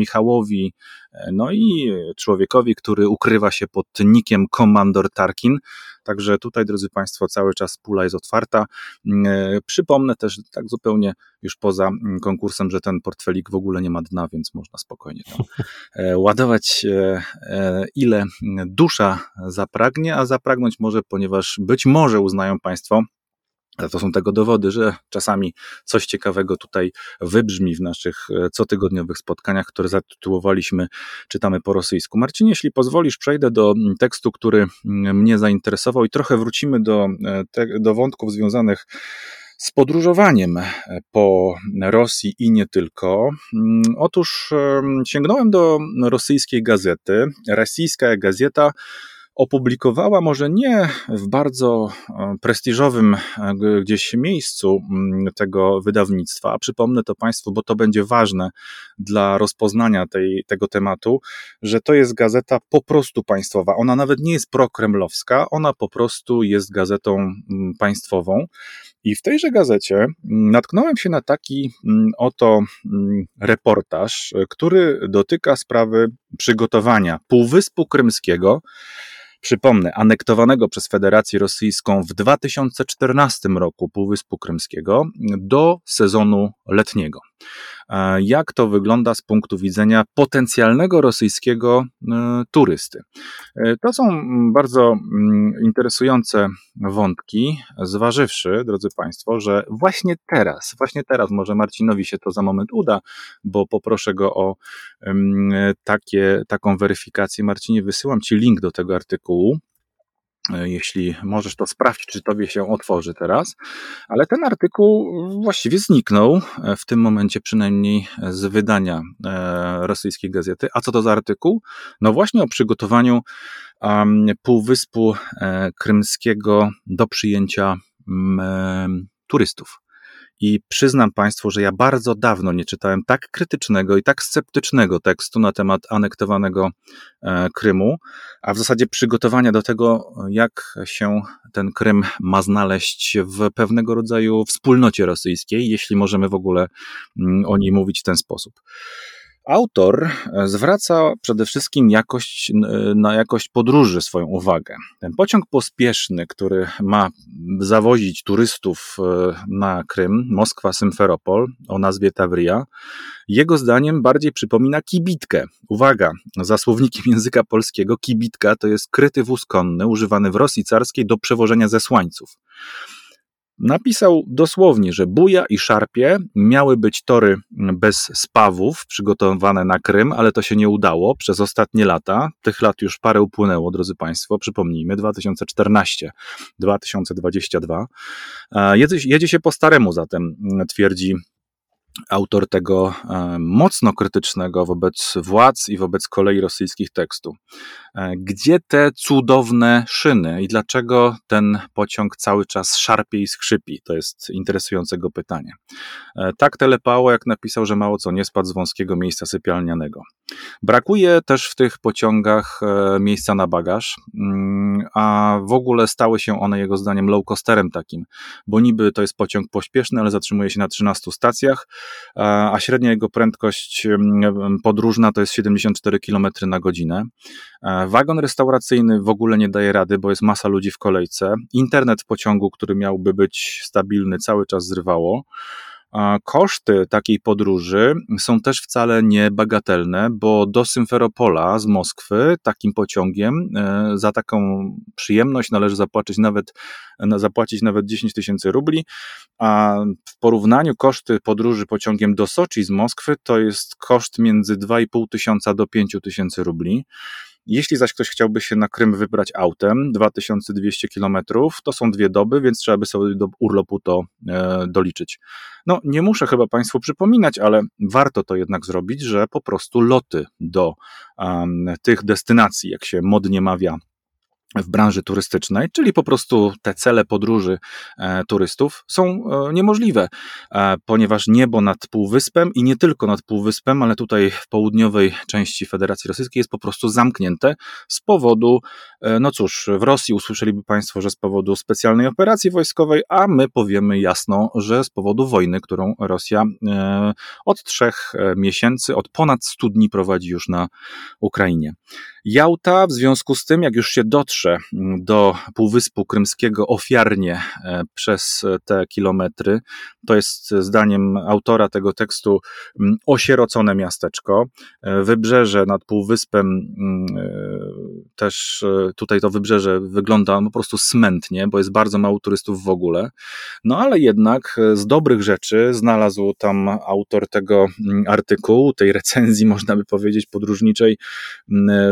Michałowi, e, no i człowiekowi, który ukrywa się pod nikiem Komandor Tarkin. Także tutaj, drodzy Państwo, cały czas pula jest otwarta. Mm, e, przypomnę też tak zupełnie już poza mm, konkursem, że ten portfelik w ogóle nie ma dna, więc można spokojnie tam e, ładować ile dusza zapragnie, a zapragnąć może, ponieważ być może uznają Państwo, to są tego dowody, że czasami coś ciekawego tutaj wybrzmi w naszych e, cotygodniowych spotkaniach, które zatytułowaliśmy Czytamy po rosyjsku. Marcin, jeśli pozwolisz, przejdę do tekstu, który mnie zainteresował i trochę wrócimy do, e, do wątków związanych z podróżowaniem e, po Rosji i nie tylko. Mm, otóż sięgnąłem do rosyjskiej gazety. Rosyjska gazeta opublikowała może nie w bardzo e, prestiżowym e, gdzieś miejscu mm, tego wydawnictwa, przypomnę to Państwu, bo to będzie ważne dla rozpoznania tej, tego tematu, że to jest gazeta po prostu państwowa. Ona nawet nie jest prokremlowska, ona po prostu jest gazetą mm, państwową. I w tejże gazecie mm, natknąłem się na taki oto reportaż, który dotyka sprawy przygotowania Półwyspu Krymskiego Przypomnę, anektowanego przez Federację Rosyjską w 2014 roku Półwyspu Krymskiego do sezonu letniego. Jak to wygląda z punktu widzenia potencjalnego rosyjskiego e, turysty? E, to są bardzo mm, interesujące wątki, zważywszy, drodzy Państwo, że właśnie teraz, właśnie teraz, może Marcinowi się to za moment uda, bo poproszę go o takie, taką weryfikację. Marcinie, wysyłam Ci link do tego artykułu. E, jeśli możesz to sprawdzić, czy tobie się otworzy teraz. Ale ten artykuł właściwie zniknął e, w tym momencie przynajmniej z wydania e, rosyjskiej gazety. A co to za artykuł? No właśnie o przygotowaniu Półwyspu Krymskiego do przyjęcia turystów. I przyznam Państwu, że ja bardzo dawno nie czytałem tak krytycznego i tak sceptycznego tekstu na temat anektowanego e, Krymu, a w zasadzie przygotowania do tego, jak się ten Krym ma znaleźć w pewnego rodzaju wspólnocie rosyjskiej, jeśli możemy w ogóle mm, o niej mówić w ten sposób. Autor e, zwraca przede wszystkim jakość, na jakość podróży swoją uwagę. Ten pociąg pospieszny, który ma zawozić turystów e, na Krym, Moskwa-Symferopol o nazwie Tawria, jego zdaniem bardziej przypomina kibitkę. Uwaga, za słownikiem języka polskiego kibitka to jest kryty wóz konny używany w Rosji carskiej do przewożenia zesłańców. Napisał dosłownie, że buja i szarpie miały być tory bez spawów przygotowane na Krym, ale to się nie udało przez ostatnie lata. Tych lat już parę upłynęło, drodzy Państwo. Przypomnijmy, 2014, 2022. Jedzie, jedzie się po staremu zatem, twierdzi autor tego e, mocno krytycznego wobec władz i wobec kolei rosyjskich tekstu. E, gdzie te cudowne szyny i dlaczego ten pociąg cały czas szarpie i skrzypi? To jest interesującego pytanie. E, tak telepało, jak napisał, że mało co nie spadł z wąskiego miejsca sypialnianego. Brakuje też w tych pociągach miejsca na bagaż, mm, a w ogóle stały się one jego zdaniem low costerem takim, bo niby to jest pociąg pośpieszny, ale zatrzymuje się na 13 stacjach, a średnia jego prędkość podróżna to jest 74 km na godzinę. Wagon restauracyjny w ogóle nie daje rady, bo jest masa ludzi w kolejce. Internet w pociągu, który miałby być stabilny, cały czas zrywało. Koszty takiej podróży są też wcale nie bagatelne, bo do Symferopola z Moskwy takim pociągiem e, za taką przyjemność należy zapłacić nawet, zapłacić nawet 10 tysięcy rubli, a w porównaniu koszty podróży pociągiem do Soczi z Moskwy to jest koszt między 2,5 tysiąca do 5 tysięcy rubli. Jeśli zaś ktoś chciałby się na Krym wybrać autem, 2200 km, to są dwie doby, więc trzeba by sobie do urlopu to e, doliczyć. No, nie muszę chyba Państwu przypominać, ale warto to jednak zrobić, że po prostu loty do um, tych destynacji, jak się modnie mawia, w branży turystycznej, czyli po prostu te cele podróży e, turystów są e, niemożliwe, e, ponieważ niebo nad Półwyspem i nie tylko nad Półwyspem, ale tutaj w południowej części Federacji Rosyjskiej jest po prostu zamknięte z powodu, no cóż, w Rosji usłyszeliby Państwo, że z powodu specjalnej operacji wojskowej, a my powiemy jasno, że z powodu wojny, którą Rosja od trzech miesięcy, od ponad 100 dni prowadzi już na Ukrainie. Jałta w związku z tym, jak już się dotrze mm, do Półwyspu Krymskiego ofiarnie e, przez te kilometry, to jest zdaniem autora tego tekstu mm, osierocone miasteczko. E, wybrzeże nad Półwyspem, mm, e, też tutaj to wybrzeże wygląda po prostu smętnie, bo jest bardzo mało turystów w ogóle. No ale jednak z dobrych rzeczy znalazł tam autor tego artykułu, tej recenzji, można by powiedzieć, podróżniczej,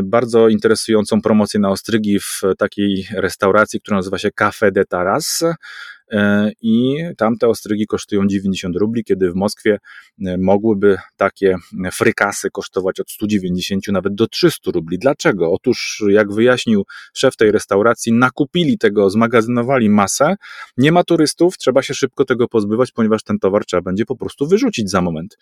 bardzo interesującą promocję na ostrygi w takiej restauracji, która nazywa się Café de Taras. E, i tamte ostrygi kosztują 90 rubli, kiedy w Moskwie e, mogłyby takie frykasy kosztować od 190 nawet do 300 rubli. Dlaczego? Otóż, jak wyjaśnił szef tej restauracji, nakupili tego, zmagazynowali masę, nie ma turystów, trzeba się szybko tego pozbywać, ponieważ ten towar trzeba będzie po prostu wyrzucić za moment.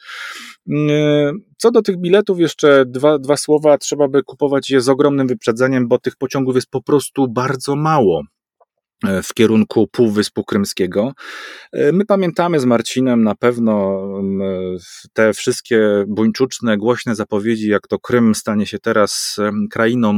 E, co do tych biletów, jeszcze dwa, dwa słowa, trzeba by kupować je z ogromnym wyprzedzeniem, bo tych pociągów jest po prostu bardzo mało. E, w kierunku Półwyspu Krymskiego. E, my pamiętamy z Marcinem na pewno te wszystkie buńczuczne, głośne zapowiedzi, jak to Krym stanie się teraz krainą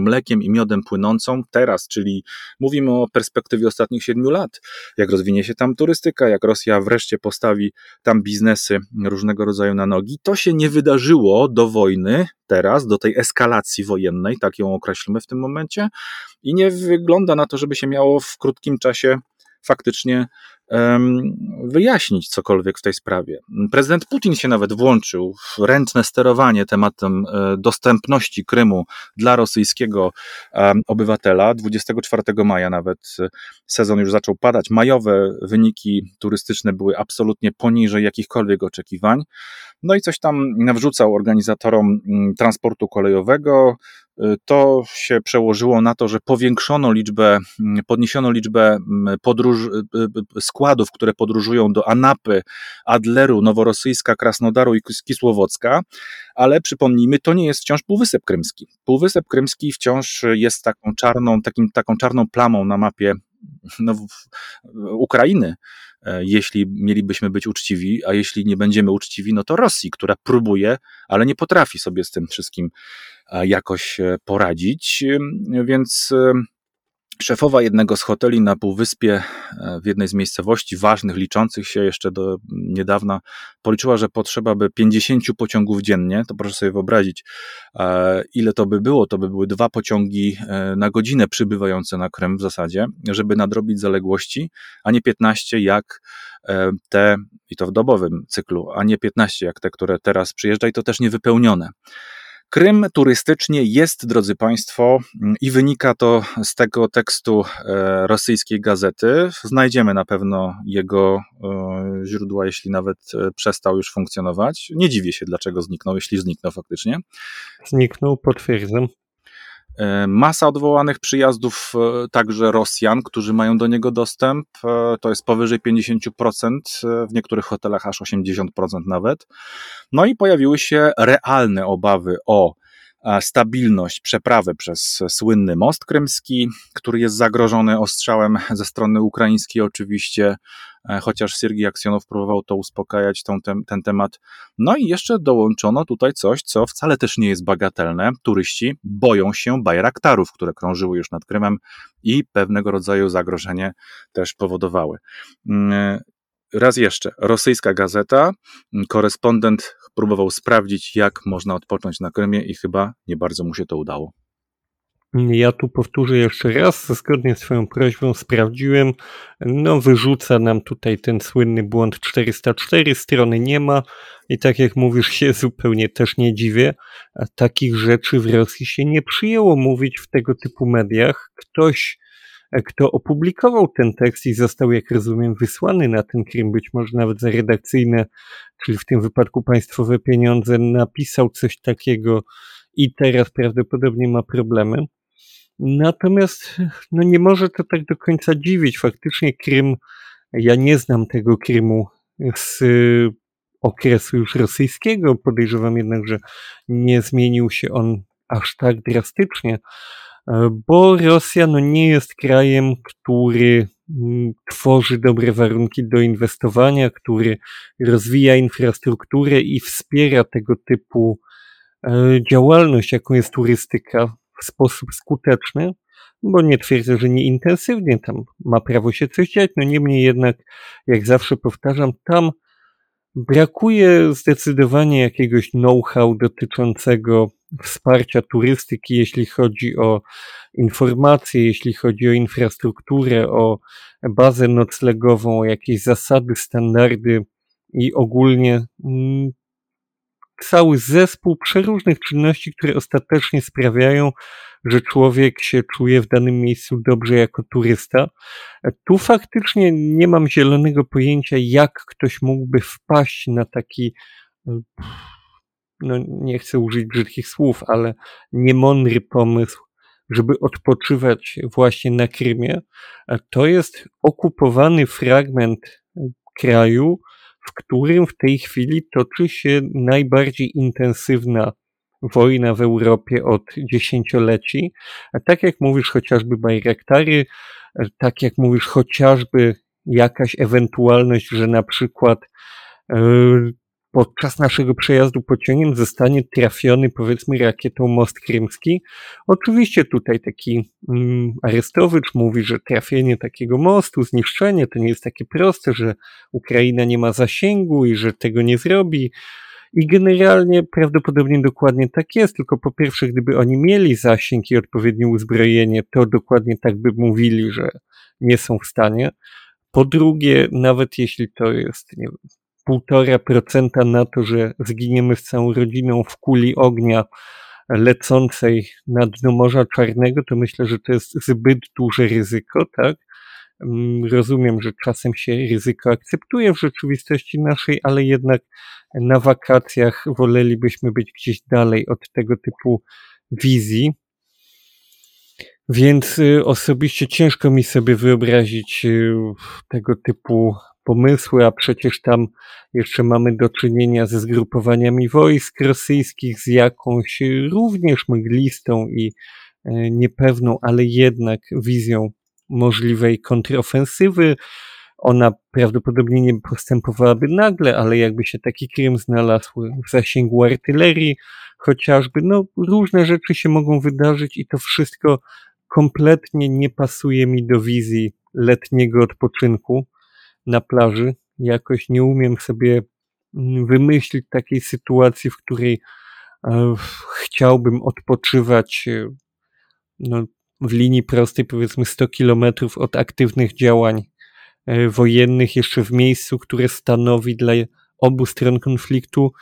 mlekiem i miodem płynącą. Teraz, czyli mówimy o perspektywie ostatnich siedmiu lat. Jak rozwinie się tam turystyka, jak Rosja wreszcie postawi tam biznesy różnego rodzaju na nogi. To się nie wydarzyło do wojny, teraz, do tej eskalacji wojennej, tak ją określmy w tym momencie, i nie wygląda na to, żeby się miało w krótkim czasie faktycznie wyjaśnić cokolwiek w tej sprawie. Prezydent Putin się nawet włączył w ręczne sterowanie tematem e, dostępności Krymu dla rosyjskiego obywatela. 24 maja nawet e, sezon już zaczął padać. Majowe wyniki turystyczne były absolutnie poniżej jakichkolwiek oczekiwań. No i coś tam nawrzucał organizatorom transportu kolejowego, to się przełożyło na to, że powiększono liczbę, mm, podniesiono liczbę mm, podróż, y, y, y, składów, które podróżują do Anapy, Adleru, Noworosyjska, Krasnodaru i Kisłowocka, ale przypomnijmy, to nie jest wciąż Półwysep Krymski. Półwysep Krymski wciąż jest taką czarną, takim, taką czarną plamą na mapie no, Ukrainy, e, jeśli mielibyśmy być uczciwi, a jeśli nie będziemy uczciwi, no to Rosji, która próbuje, ale nie potrafi sobie z tym wszystkim jakoś e, poradzić. Więc e, szefowa jednego z hoteli na Półwyspie, e, w jednej z miejscowości ważnych, liczących się jeszcze do niedawna, policzyła, że potrzeba by 50 pociągów dziennie. To proszę sobie wyobrazić, ile to by było. To by były dwa pociągi na godzinę przybywające na Krem w zasadzie, żeby nadrobić zaległości, a nie 15 jak te, i to w dobowym cyklu, a nie 15 jak te, które teraz przyjeżdża i to też niewypełnione. Krym turystycznie jest, drodzy Państwo, i wynika to z tego tekstu e, rosyjskiej gazety. Znajdziemy na pewno jego e, źródła, jeśli nawet e, przestał już funkcjonować. Nie dziwię się, dlaczego zniknął, jeśli zniknął faktycznie. Zniknął, potwierdzam. E, masa odwołanych przyjazdów e, także Rosjan, którzy mają do niego dostęp, e, to jest powyżej 50%, w niektórych hotelach aż 80% nawet. No i pojawiły się realne obawy o stabilność przeprawy przez słynny most krymski, który jest zagrożony ostrzałem ze strony ukraińskiej oczywiście, chociaż Siergiej Aksjonow próbował to uspokajać, tą, ten, ten temat. No i jeszcze dołączono tutaj coś, co wcale też nie jest bagatelne. Turyści boją się bajraktarów, które krążyły już nad Krymem i pewnego rodzaju zagrożenie też powodowały. Mm, raz jeszcze, rosyjska gazeta, korespondent próbował sprawdzić, jak można odpocząć na Krymie i chyba nie bardzo mu się to udało. Ja tu powtórzę jeszcze raz, zgodnie z Twoją prośbą sprawdziłem, no wyrzuca nam tutaj ten słynny błąd 404, strony nie ma i tak jak mówisz się zupełnie też nie dziwię, a takich rzeczy w Rosji się nie przyjęło mówić w tego typu mediach. Ktoś, kto opublikował ten tekst i został, jak rozumiem, wysłany na ten Krym, być może nawet za redakcyjne, czyli w tym wypadku państwowe pieniądze, napisał coś takiego i teraz prawdopodobnie ma problemy. Natomiast no nie może to tak do końca dziwić. Faktycznie Krym, ja nie znam tego Krymu z y, okresu już rosyjskiego. Podejrzewam jednak, że nie zmienił się on aż tak drastycznie, e, bo Rosja no nie jest krajem, który tworzy dobre warunki do inwestowania, który rozwija infrastrukturę i wspiera tego typu e, działalność, jaką jest turystyka w sposób skuteczny, bo nie twierdzę, że nie intensywnie, tam ma prawo się coś dziać, no niemniej jednak, jak zawsze powtarzam, tam brakuje zdecydowanie jakiegoś know-how dotyczącego wsparcia turystyki, jeśli chodzi o informacje, jeśli chodzi o infrastrukturę, o bazę noclegową, o jakieś zasady, standardy i ogólnie mm, cały zespół przeróżnych czynności, które ostatecznie sprawiają, że człowiek się czuje w danym miejscu dobrze jako turysta. Tu faktycznie nie mam zielonego pojęcia, jak ktoś mógłby wpaść na taki, no nie chcę użyć brzydkich słów, ale niemądry pomysł, żeby odpoczywać właśnie na Krymie. To jest okupowany fragment kraju, w którym w tej chwili toczy się najbardziej intensywna wojna w Europie od dziesięcioleci. A tak jak mówisz, chociażby Bajraktary, tak jak mówisz, chociażby jakaś ewentualność, że na przykład e, podczas naszego przejazdu pociągiem zostanie trafiony, powiedzmy, rakietą most krymski. Oczywiście tutaj taki mm, Arestowicz mówi, że trafienie takiego mostu, zniszczenie to nie jest takie proste, że Ukraina nie ma zasięgu i że tego nie zrobi. I generalnie prawdopodobnie dokładnie tak jest, tylko po pierwsze, gdyby oni mieli zasięg i odpowiednie uzbrojenie, to dokładnie tak by mówili, że nie są w stanie. Po drugie, nawet jeśli to jest nie wiem, półtora procenta na to, że zginiemy z całą rodziną w kuli ognia lecącej na dno Morza Czarnego, to myślę, że to jest zbyt duże ryzyko, tak? Mm, rozumiem, że czasem się ryzyko akceptuje w rzeczywistości naszej, ale jednak na wakacjach wolelibyśmy być gdzieś dalej od tego typu wizji. Więc y, osobiście ciężko mi sobie wyobrazić y, tego typu pomysły, a przecież tam jeszcze mamy do czynienia ze zgrupowaniami wojsk rosyjskich, z jakąś również mglistą i e, niepewną, ale jednak wizją możliwej kontrofensywy. Ona prawdopodobnie nie postępowałaby nagle, ale jakby się taki Krym znalazł w zasięgu artylerii, chociażby, no różne rzeczy się mogą wydarzyć i to wszystko kompletnie nie pasuje mi do wizji letniego odpoczynku na plaży. Jakoś nie umiem sobie wymyślić takiej sytuacji, w której e, chciałbym odpoczywać e, no, w linii prostej, powiedzmy 100 kilometrów od aktywnych działań e, wojennych, jeszcze w miejscu, które stanowi dla obu stron konfliktu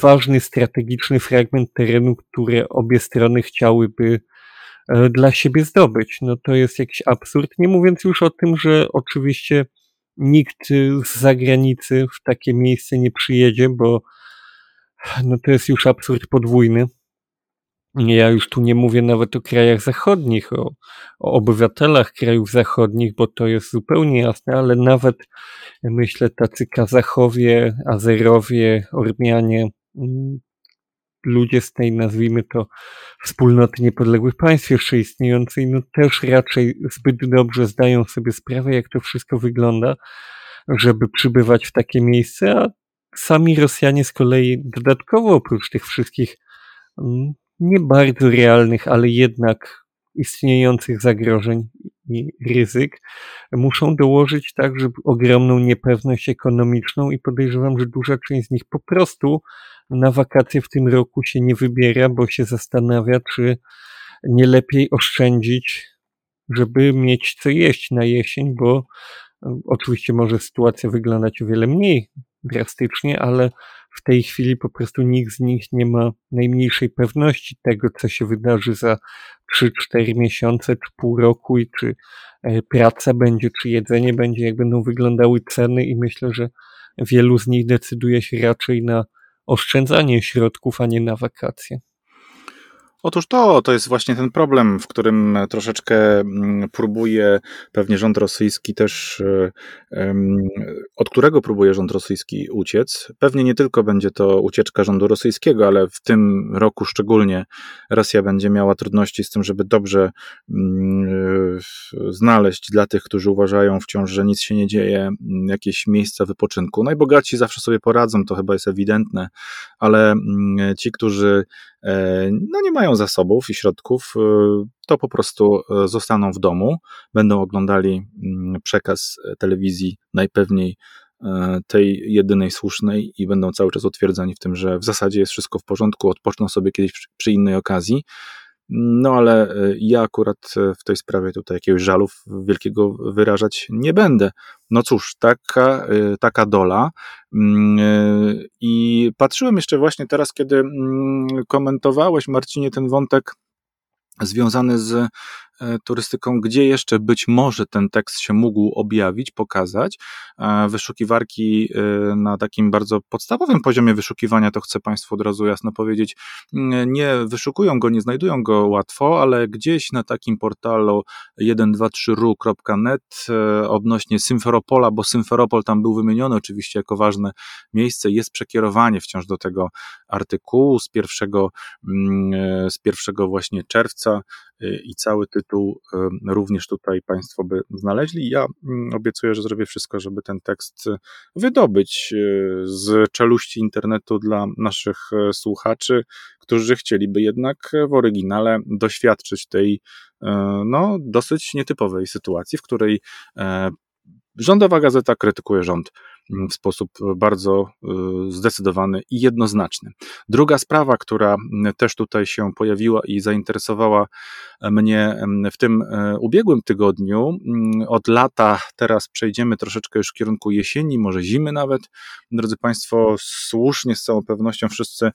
ważny strategiczny fragment terenu, które obie strony chciałyby dla siebie zdobyć. No to jest jakiś absurd. Nie mówiąc już o tym, że oczywiście nikt z zagranicy w takie miejsce nie przyjedzie, bo no to jest już absurd podwójny. Ja już tu nie mówię nawet o krajach zachodnich, o, o obywatelach krajów zachodnich, bo to jest zupełnie jasne, ale nawet myślę tacy Kazachowie, Azerowie, Ormianie, mm, ludzie z tej, nazwijmy to, wspólnoty niepodległych państw jeszcze istniejącej, no też raczej zbyt dobrze zdają sobie sprawę, jak to wszystko wygląda, żeby przybywać w takie miejsce, a sami Rosjanie z kolei dodatkowo oprócz tych wszystkich mm, nie bardzo realnych, ale jednak istniejących zagrożeń, i ryzyk, muszą dołożyć także ogromną niepewność ekonomiczną i podejrzewam, że duża część z nich po prostu na wakacje w tym roku się nie wybiera, bo się zastanawia, czy nie lepiej oszczędzić, żeby mieć co jeść na jesień, bo oczywiście może sytuacja wyglądać o wiele mniej drastycznie, ale w tej chwili po prostu nikt z nich nie ma najmniejszej pewności tego, co się wydarzy za 3-4 miesiące, czy pół roku i czy e, praca będzie, czy jedzenie będzie, jak będą wyglądały ceny i myślę, że wielu z nich decyduje się raczej na oszczędzanie środków, a nie na wakacje. Otóż to, to jest właśnie ten problem, w którym troszeczkę mm, próbuje pewnie rząd rosyjski też, e, od którego próbuje rząd rosyjski uciec. Pewnie nie tylko będzie to ucieczka rządu rosyjskiego, ale w tym roku szczególnie Rosja będzie miała trudności z tym, żeby dobrze mm, znaleźć dla tych, którzy uważają wciąż, że nic się nie dzieje, mm, jakieś miejsca wypoczynku. Najbogatsi zawsze sobie poradzą, to chyba jest ewidentne, ale ci, którzy E, no nie mają zasobów i środków, e, to po prostu e, zostaną w domu, będą oglądali mm, przekaz telewizji najpewniej tej jedynej słusznej i będą cały czas utwierdzani w tym, że w zasadzie jest wszystko w porządku, odpoczną sobie kiedyś przy innej okazji. No ale ja akurat w tej sprawie tutaj jakiegoś żalu wielkiego wyrażać nie będę. No cóż, taka, taka dola. Mm, I patrzyłem jeszcze właśnie teraz, kiedy mm, komentowałeś, Marcinie, ten wątek związany z E, turystyką, gdzie jeszcze być może ten tekst się mógł objawić, pokazać. E, wyszukiwarki e, na takim bardzo podstawowym poziomie wyszukiwania, to chcę Państwu od razu jasno powiedzieć, nie wyszukują go, nie znajdują go łatwo, ale gdzieś na takim portalu 123ru.net odnośnie Symferopola, bo Symferopol tam był wymieniony oczywiście jako ważne miejsce, jest przekierowanie wciąż do tego artykułu z pierwszego, z pierwszego właśnie czerwca i cały tytuł również tutaj Państwo by znaleźli. Ja mm, obiecuję, że zrobię wszystko, żeby ten tekst wydobyć e, z czeluści internetu dla naszych e, słuchaczy, którzy chcieliby jednak w oryginale doświadczyć tej e, no, dosyć nietypowej sytuacji, w której rządowa gazeta krytykuje rząd w sposób bardzo y, zdecydowany i jednoznaczny. Druga sprawa, która też tutaj się pojawiła i zainteresowała mnie w tym e, ubiegłym tygodniu, od lata teraz przejdziemy troszeczkę już w kierunku jesieni, może zimy nawet. Drodzy Państwo, słusznie, z całą pewnością wszyscy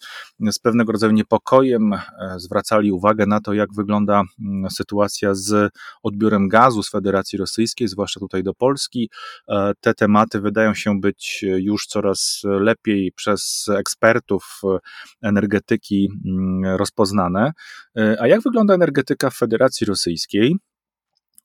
z pewnego rodzaju niepokojem zwracali uwagę na to, jak wygląda sytuacja z odbiorem gazu z Federacji Rosyjskiej, zwłaszcza tutaj do Polski. Te tematy wydają się być już coraz lepiej przez ekspertów energetyki mm, rozpoznane. E, a jak wygląda energetyka w Federacji Rosyjskiej?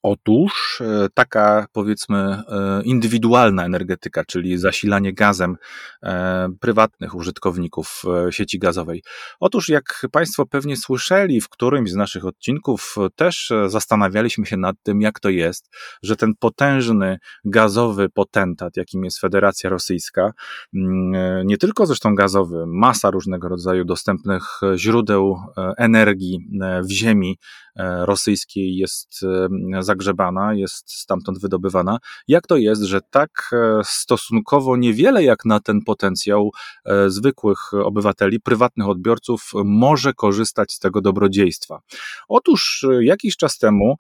Otóż e, taka powiedzmy e, indywidualna energetyka, czyli zasilanie gazem e, prywatnych użytkowników sieci gazowej. Otóż jak Państwo pewnie słyszeli w którymś z naszych odcinków, też zastanawialiśmy się nad tym, jak to jest, że ten potężny gazowy potentat, jakim jest Federacja Rosyjska, mm, nie tylko zresztą gazowy, masa różnego rodzaju dostępnych źródeł energii w ziemi rosyjskiej jest zagrzebana, jest stamtąd wydobywana. Jak to jest, że tak e, stosunkowo niewiele jak na ten potencjał e, zwykłych obywateli, prywatnych odbiorców może korzystać z tego dobrodziejstwa? Otóż e, jakiś czas temu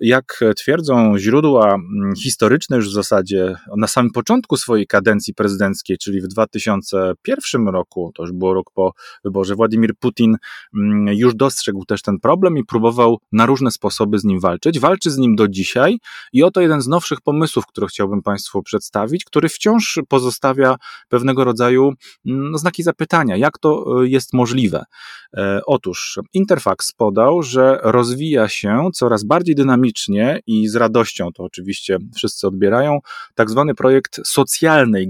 jak twierdzą źródła historyczne już w zasadzie na samym początku swojej kadencji prezydenckiej, czyli w 2001 roku, to już było rok po wyborze, Władimir Putin już dostrzegł też ten problem i próbował na różne sposoby z nim walczyć. Walczy z nim do dzisiaj i oto jeden z nowszych pomysłów, który chciałbym Państwu przedstawić, który wciąż pozostawia pewnego rodzaju mm, znaki zapytania, jak to e, jest możliwe. E, otóż Interfax podał, że rozwija się coraz bardziej dynamicznie i z radością to oczywiście wszyscy odbierają, tak zwany projekt socjalnej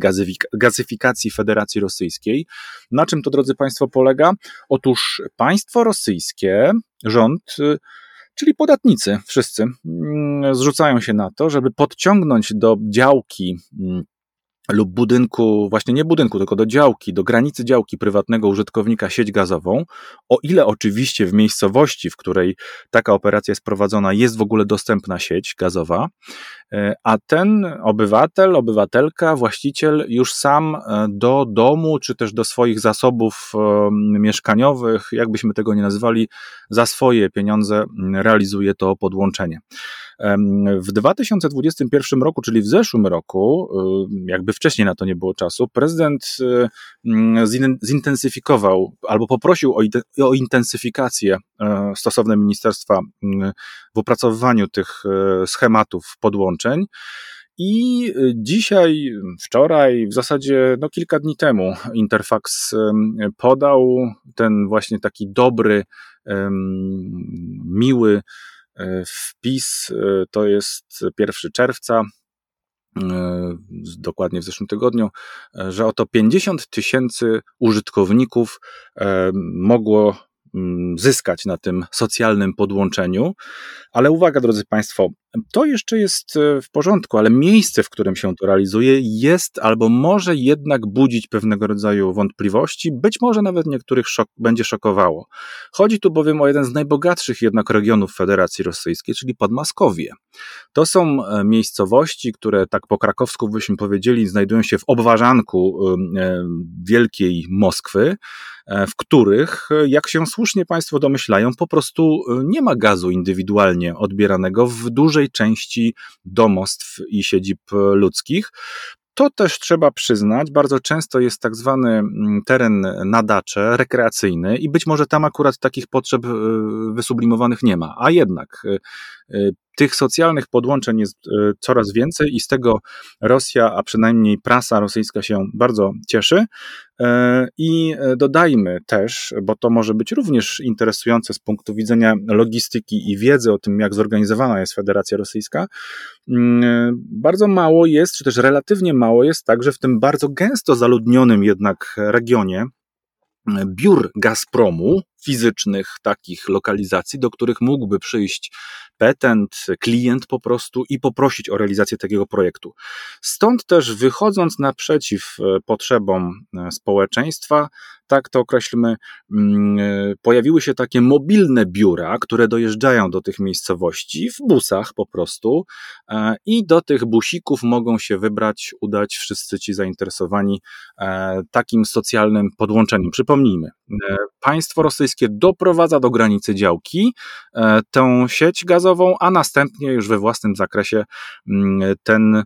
gazyfikacji Federacji Rosyjskiej. Na czym to, drodzy Państwo, polega? Otóż państwo rosyjskie, rząd, y, czyli podatnicy, wszyscy, mm, zrzucają się na to, żeby podciągnąć do działki mm, lub budynku, właśnie nie budynku, tylko do działki, do granicy działki prywatnego użytkownika sieć gazową, o ile oczywiście w miejscowości, w której taka operacja jest prowadzona, jest w ogóle dostępna sieć gazowa, e, a ten obywatel, obywatelka, właściciel już sam e, do domu, czy też do swoich zasobów e, mieszkaniowych, jakbyśmy tego nie nazywali, za swoje pieniądze realizuje to podłączenie. W 2021 roku, czyli w zeszłym roku, jakby wcześniej na to nie było czasu, prezydent zintensyfikował albo poprosił o intensyfikację stosowne ministerstwa w opracowywaniu tych schematów podłączeń. I dzisiaj, wczoraj, w zasadzie no, kilka dni temu, Interfax podał ten właśnie taki dobry, miły E, wpis e, to jest 1 czerwca, e, dokładnie w zeszłym tygodniu, że oto 50 tysięcy użytkowników mogło zyskać na tym socjalnym podłączeniu. Ale uwaga, drodzy Państwo, to jeszcze jest e, w porządku, ale miejsce, w którym się to realizuje, jest albo może jednak budzić pewnego rodzaju wątpliwości, być może nawet niektórych szok, będzie szokowało. Chodzi tu bowiem o jeden z najbogatszych jednak regionów Federacji Rosyjskiej, czyli Podmaskowie. To są e, miejscowości, które tak po krakowsku byśmy powiedzieli, znajdują się w obwarzanku e, wielkiej Moskwy, w których, jak się słusznie Państwo domyślają, po prostu nie ma gazu indywidualnie odbieranego w dużej części domostw i siedzib ludzkich. To też trzeba przyznać, bardzo często jest tak zwany mm, teren nadacze, rekreacyjny i być może tam akurat takich potrzeb wysublimowanych nie ma, a jednak tych socjalnych podłączeń jest e, coraz więcej i z tego Rosja, a przynajmniej prasa rosyjska się bardzo cieszy. E, I e, dodajmy też, bo to może być również interesujące z punktu widzenia logistyki i wiedzy o tym, jak zorganizowana jest Federacja Rosyjska, mm, bardzo mało jest, czy też relatywnie mało jest także w tym bardzo gęsto zaludnionym jednak regionie, biur Gazpromu, fizycznych takich lokalizacji, do których mógłby przyjść petent, klient po prostu i poprosić o realizację takiego projektu. Stąd też wychodząc naprzeciw e, potrzebom e, społeczeństwa, tak to określmy, mm, e, pojawiły się takie mobilne biura, które dojeżdżają do tych miejscowości w busach po prostu i do tych busików mogą się wybrać, udać wszyscy ci zainteresowani takim socjalnym podłączeniem. Przypomnijmy, państwo rosyjskie doprowadza do granicy działki tę sieć gazową, a następnie już we własnym zakresie mm, ten e,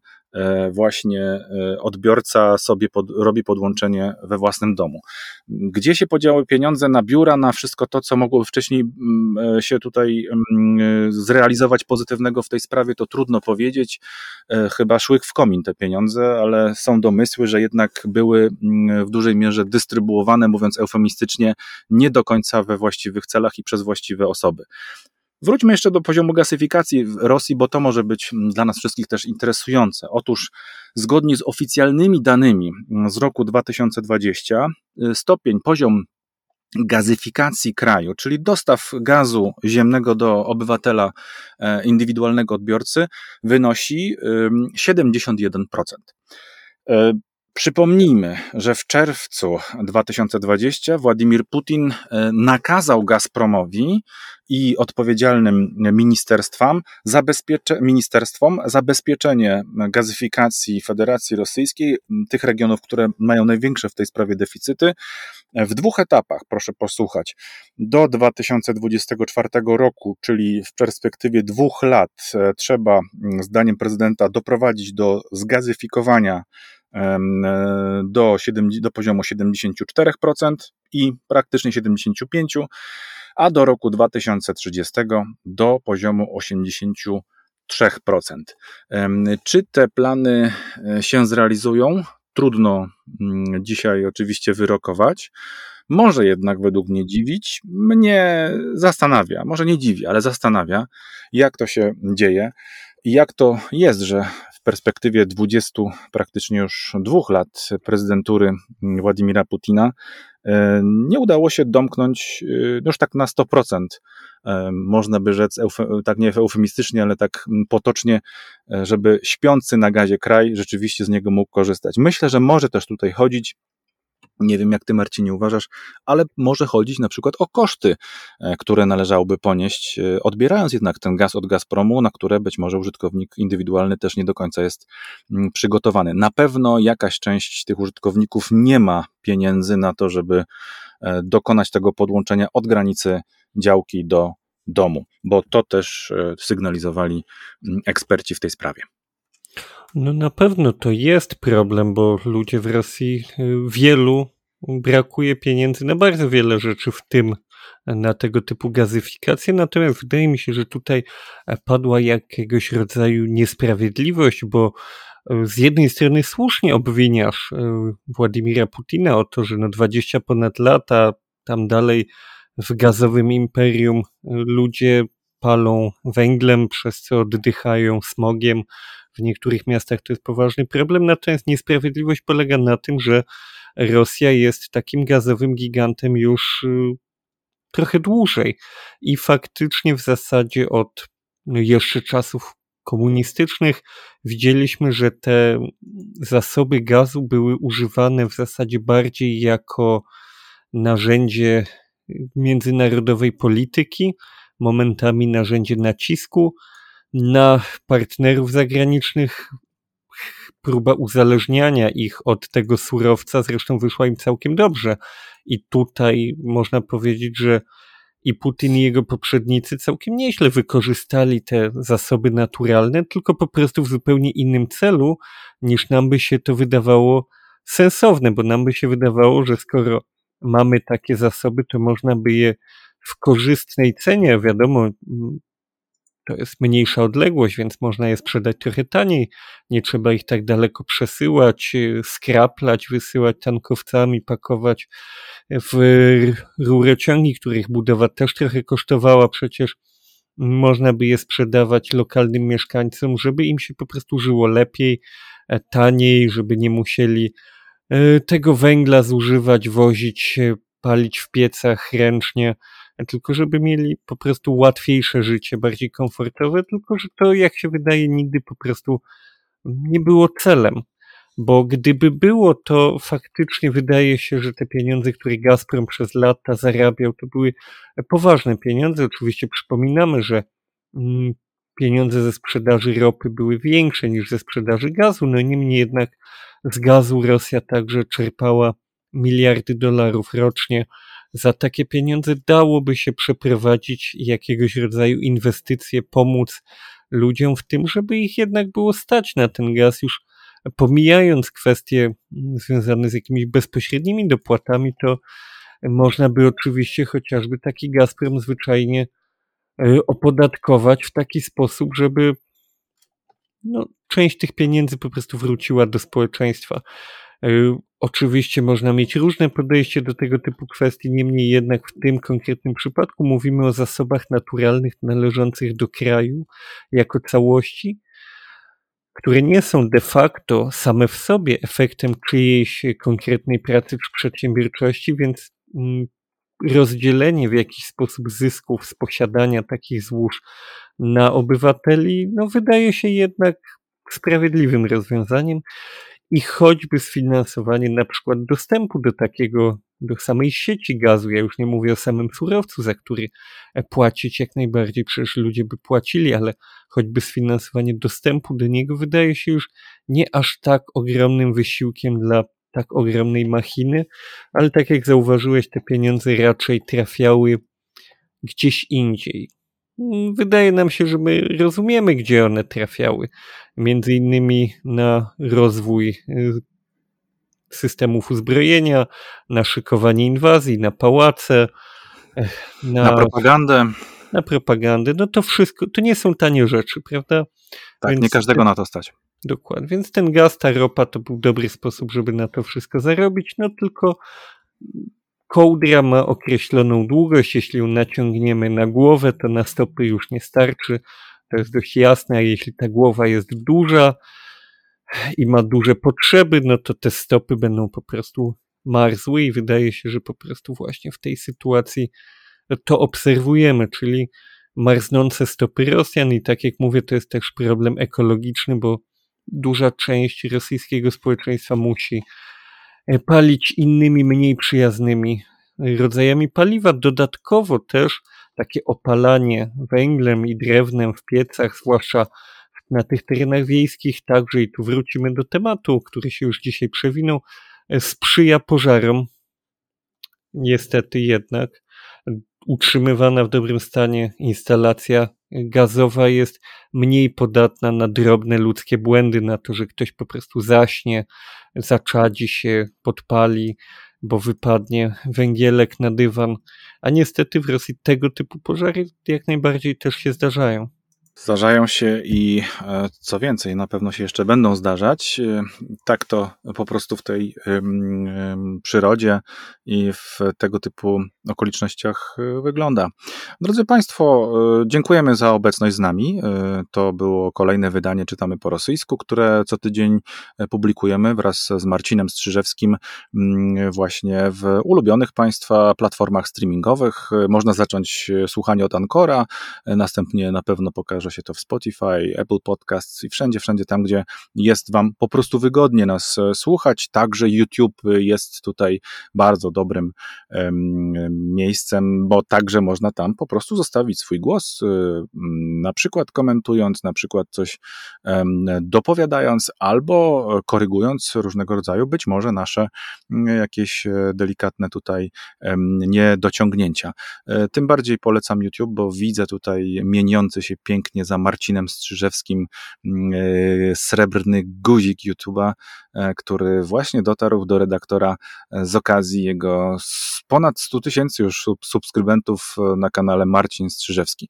właśnie e, odbiorca sobie pod, robi podłączenie we własnym domu. Gdzie się podziały pieniądze na biura, na wszystko to, co mogłoby wcześniej mm, e, się tutaj mm, zrealizować pozytywnego w tej sprawie, to trudno powiedzieć. Chyba szły w komin te pieniądze, ale są domysły, że jednak były w dużej mierze dystrybuowane, mówiąc eufemistycznie, nie do końca we właściwych celach i przez właściwe osoby. Wróćmy jeszcze do poziomu gasyfikacji w Rosji, bo to może być mm, dla nas wszystkich też interesujące. Otóż, zgodnie z oficjalnymi danymi mm, z roku 2020, y, stopień, poziom gazyfikacji kraju, czyli dostaw gazu ziemnego do obywatela e, indywidualnego odbiorcy, wynosi 71%. Przypomnijmy, że w czerwcu 2020 Władimir Putin e, nakazał Gazpromowi i odpowiedzialnym ministerstwom, zabezpiecze, ministerstwom zabezpieczenie gazyfikacji Federacji Rosyjskiej, tych regionów, które mają największe w tej sprawie deficyty, w dwóch etapach, proszę posłuchać. Do 2024 roku, czyli w perspektywie dwóch lat, e, trzeba, zdaniem prezydenta, doprowadzić do zgazyfikowania E, do, 7, do poziomu 74% i praktycznie 75%, a do roku 2030 do poziomu 83%. Czy te plany e, się zrealizują? Trudno mm, dzisiaj oczywiście wyrokować. Może jednak według mnie dziwić. Mnie zastanawia, może nie dziwi, ale zastanawia, jak to się dzieje i jak to jest, że perspektywie 20 praktycznie już dwóch lat prezydentury Władimira Putina nie udało się domknąć no już tak na 100%. Można by rzec, tak nie eufemistycznie, ale tak potocznie, żeby śpiący na gazie kraj rzeczywiście z niego mógł korzystać. Myślę, że może też tutaj chodzić nie wiem, jak ty, Marcinie, uważasz, ale może chodzić na przykład o koszty, e, które należałoby ponieść, e, odbierając jednak ten gaz od Gazpromu, na które być może użytkownik indywidualny też nie do końca jest mm, przygotowany. Na pewno jakaś część tych użytkowników nie ma pieniędzy na to, żeby e, dokonać tego podłączenia od granicy działki do domu, bo to też sygnalizowali mm, eksperci w tej sprawie. No na pewno to jest problem, bo ludzie w Rosji y, wielu brakuje pieniędzy na bardzo wiele rzeczy, w tym na tego typu gazyfikację. Natomiast wydaje mi się, że tutaj padła jakiegoś rodzaju niesprawiedliwość, bo y, z jednej strony słusznie obwiniasz y, Władimira Putina o to, że no 20 ponad lata tam dalej w gazowym imperium ludzie palą węglem, przez co oddychają smogiem, w niektórych miastach to jest poważny problem, natomiast niesprawiedliwość polega na tym, że Rosja jest takim gazowym gigantem już y, trochę dłużej. I faktycznie w zasadzie od no jeszcze czasów komunistycznych widzieliśmy, że te zasoby gazu były używane w zasadzie bardziej jako narzędzie międzynarodowej polityki, momentami narzędzie nacisku, na partnerów zagranicznych próba uzależniania ich od tego surowca zresztą wyszła im całkiem dobrze. I tutaj można powiedzieć, że i Putin i jego poprzednicy całkiem nieźle wykorzystali te zasoby naturalne, tylko po prostu w zupełnie innym celu, niż nam by się to wydawało sensowne, bo nam by się wydawało, że skoro mamy takie zasoby, to można by je w korzystnej cenie, wiadomo, to jest mniejsza odległość, więc można je sprzedać trochę taniej. Nie trzeba ich tak daleko przesyłać, y, skraplać, wysyłać tankowcami, pakować w rurociągi, których budowa też trochę kosztowała. Przecież można by je sprzedawać lokalnym mieszkańcom, żeby im się po prostu żyło lepiej, e, taniej, żeby nie musieli e, tego węgla zużywać, wozić, palić w piecach ręcznie tylko żeby mieli po prostu łatwiejsze życie, bardziej komfortowe, tylko że to, jak się wydaje, nigdy po prostu nie było celem. Bo gdyby było, to faktycznie wydaje się, że te pieniądze, które Gazprom przez lata zarabiał, to były poważne pieniądze. Oczywiście przypominamy, że mm, pieniądze ze sprzedaży ropy były większe niż ze sprzedaży gazu, no niemniej jednak z gazu Rosja także czerpała miliardy dolarów rocznie za takie pieniądze dałoby się przeprowadzić jakiegoś rodzaju inwestycje, pomóc ludziom w tym, żeby ich jednak było stać na ten gaz, już pomijając kwestie związane z jakimiś bezpośrednimi dopłatami, to można by oczywiście chociażby taki Gazprom zwyczajnie e, opodatkować w taki sposób, żeby no, część tych pieniędzy po prostu wróciła do społeczeństwa. E, oczywiście można mieć różne podejście do tego typu kwestii, niemniej jednak w tym konkretnym przypadku mówimy o zasobach naturalnych należących do kraju jako całości, które nie są de facto same w sobie efektem czyjejś konkretnej pracy czy przedsiębiorczości, więc mm, rozdzielenie w jakiś sposób zysków z posiadania takich złóż na obywateli, no wydaje się jednak sprawiedliwym rozwiązaniem i choćby sfinansowanie na przykład dostępu do takiego, do samej sieci gazu. Ja już nie mówię o samym surowcu, za który płacić jak najbardziej, przecież ludzie by płacili, ale choćby sfinansowanie dostępu do niego wydaje się już nie aż tak ogromnym wysiłkiem dla tak ogromnej machiny, ale tak jak zauważyłeś, te pieniądze raczej trafiały gdzieś indziej. Wydaje nam się, że my rozumiemy, gdzie one trafiały. Między innymi na rozwój y, systemów uzbrojenia, na szykowanie inwazji, na pałace, na, na propagandę. Na propagandę. No to wszystko, to nie są tanie rzeczy, prawda? Tak, Więc nie każdego ten, na to stać. Dokładnie. Więc ten gaz, ta ropa to był dobry sposób, żeby na to wszystko zarobić, no tylko Kołdra ma określoną długość, jeśli ją naciągniemy na głowę, to na stopy już nie starczy. To jest dość jasne, jeśli ta głowa jest duża i ma duże potrzeby, no to te stopy będą po prostu marzły i wydaje się, że po prostu właśnie w tej sytuacji to obserwujemy, czyli marznące stopy Rosjan i tak jak mówię, to jest też problem ekologiczny, bo duża część rosyjskiego społeczeństwa musi palić innymi, mniej przyjaznymi rodzajami paliwa. Dodatkowo też takie opalanie węglem i drewnem w piecach, zwłaszcza na tych terenach wiejskich, także i tu wrócimy do tematu, który się już dzisiaj przewinął, e, sprzyja pożarom. Niestety jednak utrzymywana w dobrym stanie instalacja gazowa jest mniej podatna na drobne ludzkie błędy, na to, że ktoś po prostu zaśnie, zaczadzi się, podpali, bo wypadnie węgielek na dywan. A niestety w Rosji tego typu pożary jak najbardziej też się zdarzają. Zdarzają się i e, co więcej, na pewno się jeszcze będą zdarzać. E, tak to po prostu w tej przyrodzie i w tego typu okolicznościach e, wygląda. Drodzy Państwo, dziękujemy za obecność z nami. To było kolejne wydanie Czytamy po rosyjsku, które co tydzień publikujemy wraz z Marcinem Strzyżewskim właśnie w ulubionych Państwa platformach streamingowych. Można zacząć słuchanie od Ancora, następnie na pewno pokażę się to w Spotify, Apple Podcasts i wszędzie, wszędzie tam, gdzie jest Wam po prostu wygodnie nas e, słuchać. Także YouTube jest tutaj bardzo dobrym miejscem, bo także można tam po prostu zostawić swój głos, um, na przykład komentując, na przykład coś dopowiadając albo korygując różnego rodzaju być może nasze jakieś e, delikatne tutaj niedociągnięcia. Tym bardziej polecam YouTube, bo widzę tutaj mieniący się pięknie pięknie za Marcinem Strzyżewskim mm, e, srebrny guzik YouTube'a, e, który właśnie dotarł do redaktora e, z okazji jego ponad 100 tysięcy już subskrybentów na kanale Marcin Strzyżewski.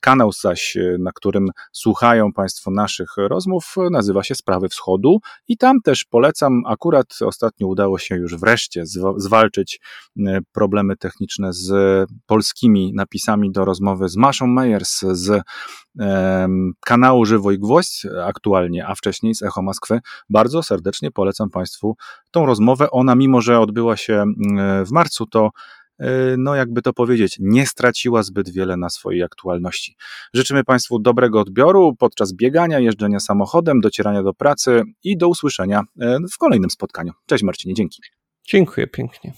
Kanał zaś, na którym słuchają Państwo naszych rozmów, nazywa się Sprawy Wschodu i tam też polecam, akurat ostatnio udało się już wreszcie zwalczyć problemy techniczne z polskimi napisami do rozmowy z Maszą Meyers, z kanału Żywo i Gwoźdź aktualnie, a wcześniej z Echo Moskwy. Bardzo serdecznie polecam Państwu tą rozmowę. Ona, mimo że odbyła się mm, w marcu, to e, no jakby to powiedzieć, nie straciła zbyt wiele na swojej aktualności. Życzymy Państwu dobrego odbioru podczas biegania, jeżdżenia samochodem, docierania do pracy i do usłyszenia e, w kolejnym spotkaniu. Cześć Marcinie, dzięki. Dziękuję pięknie.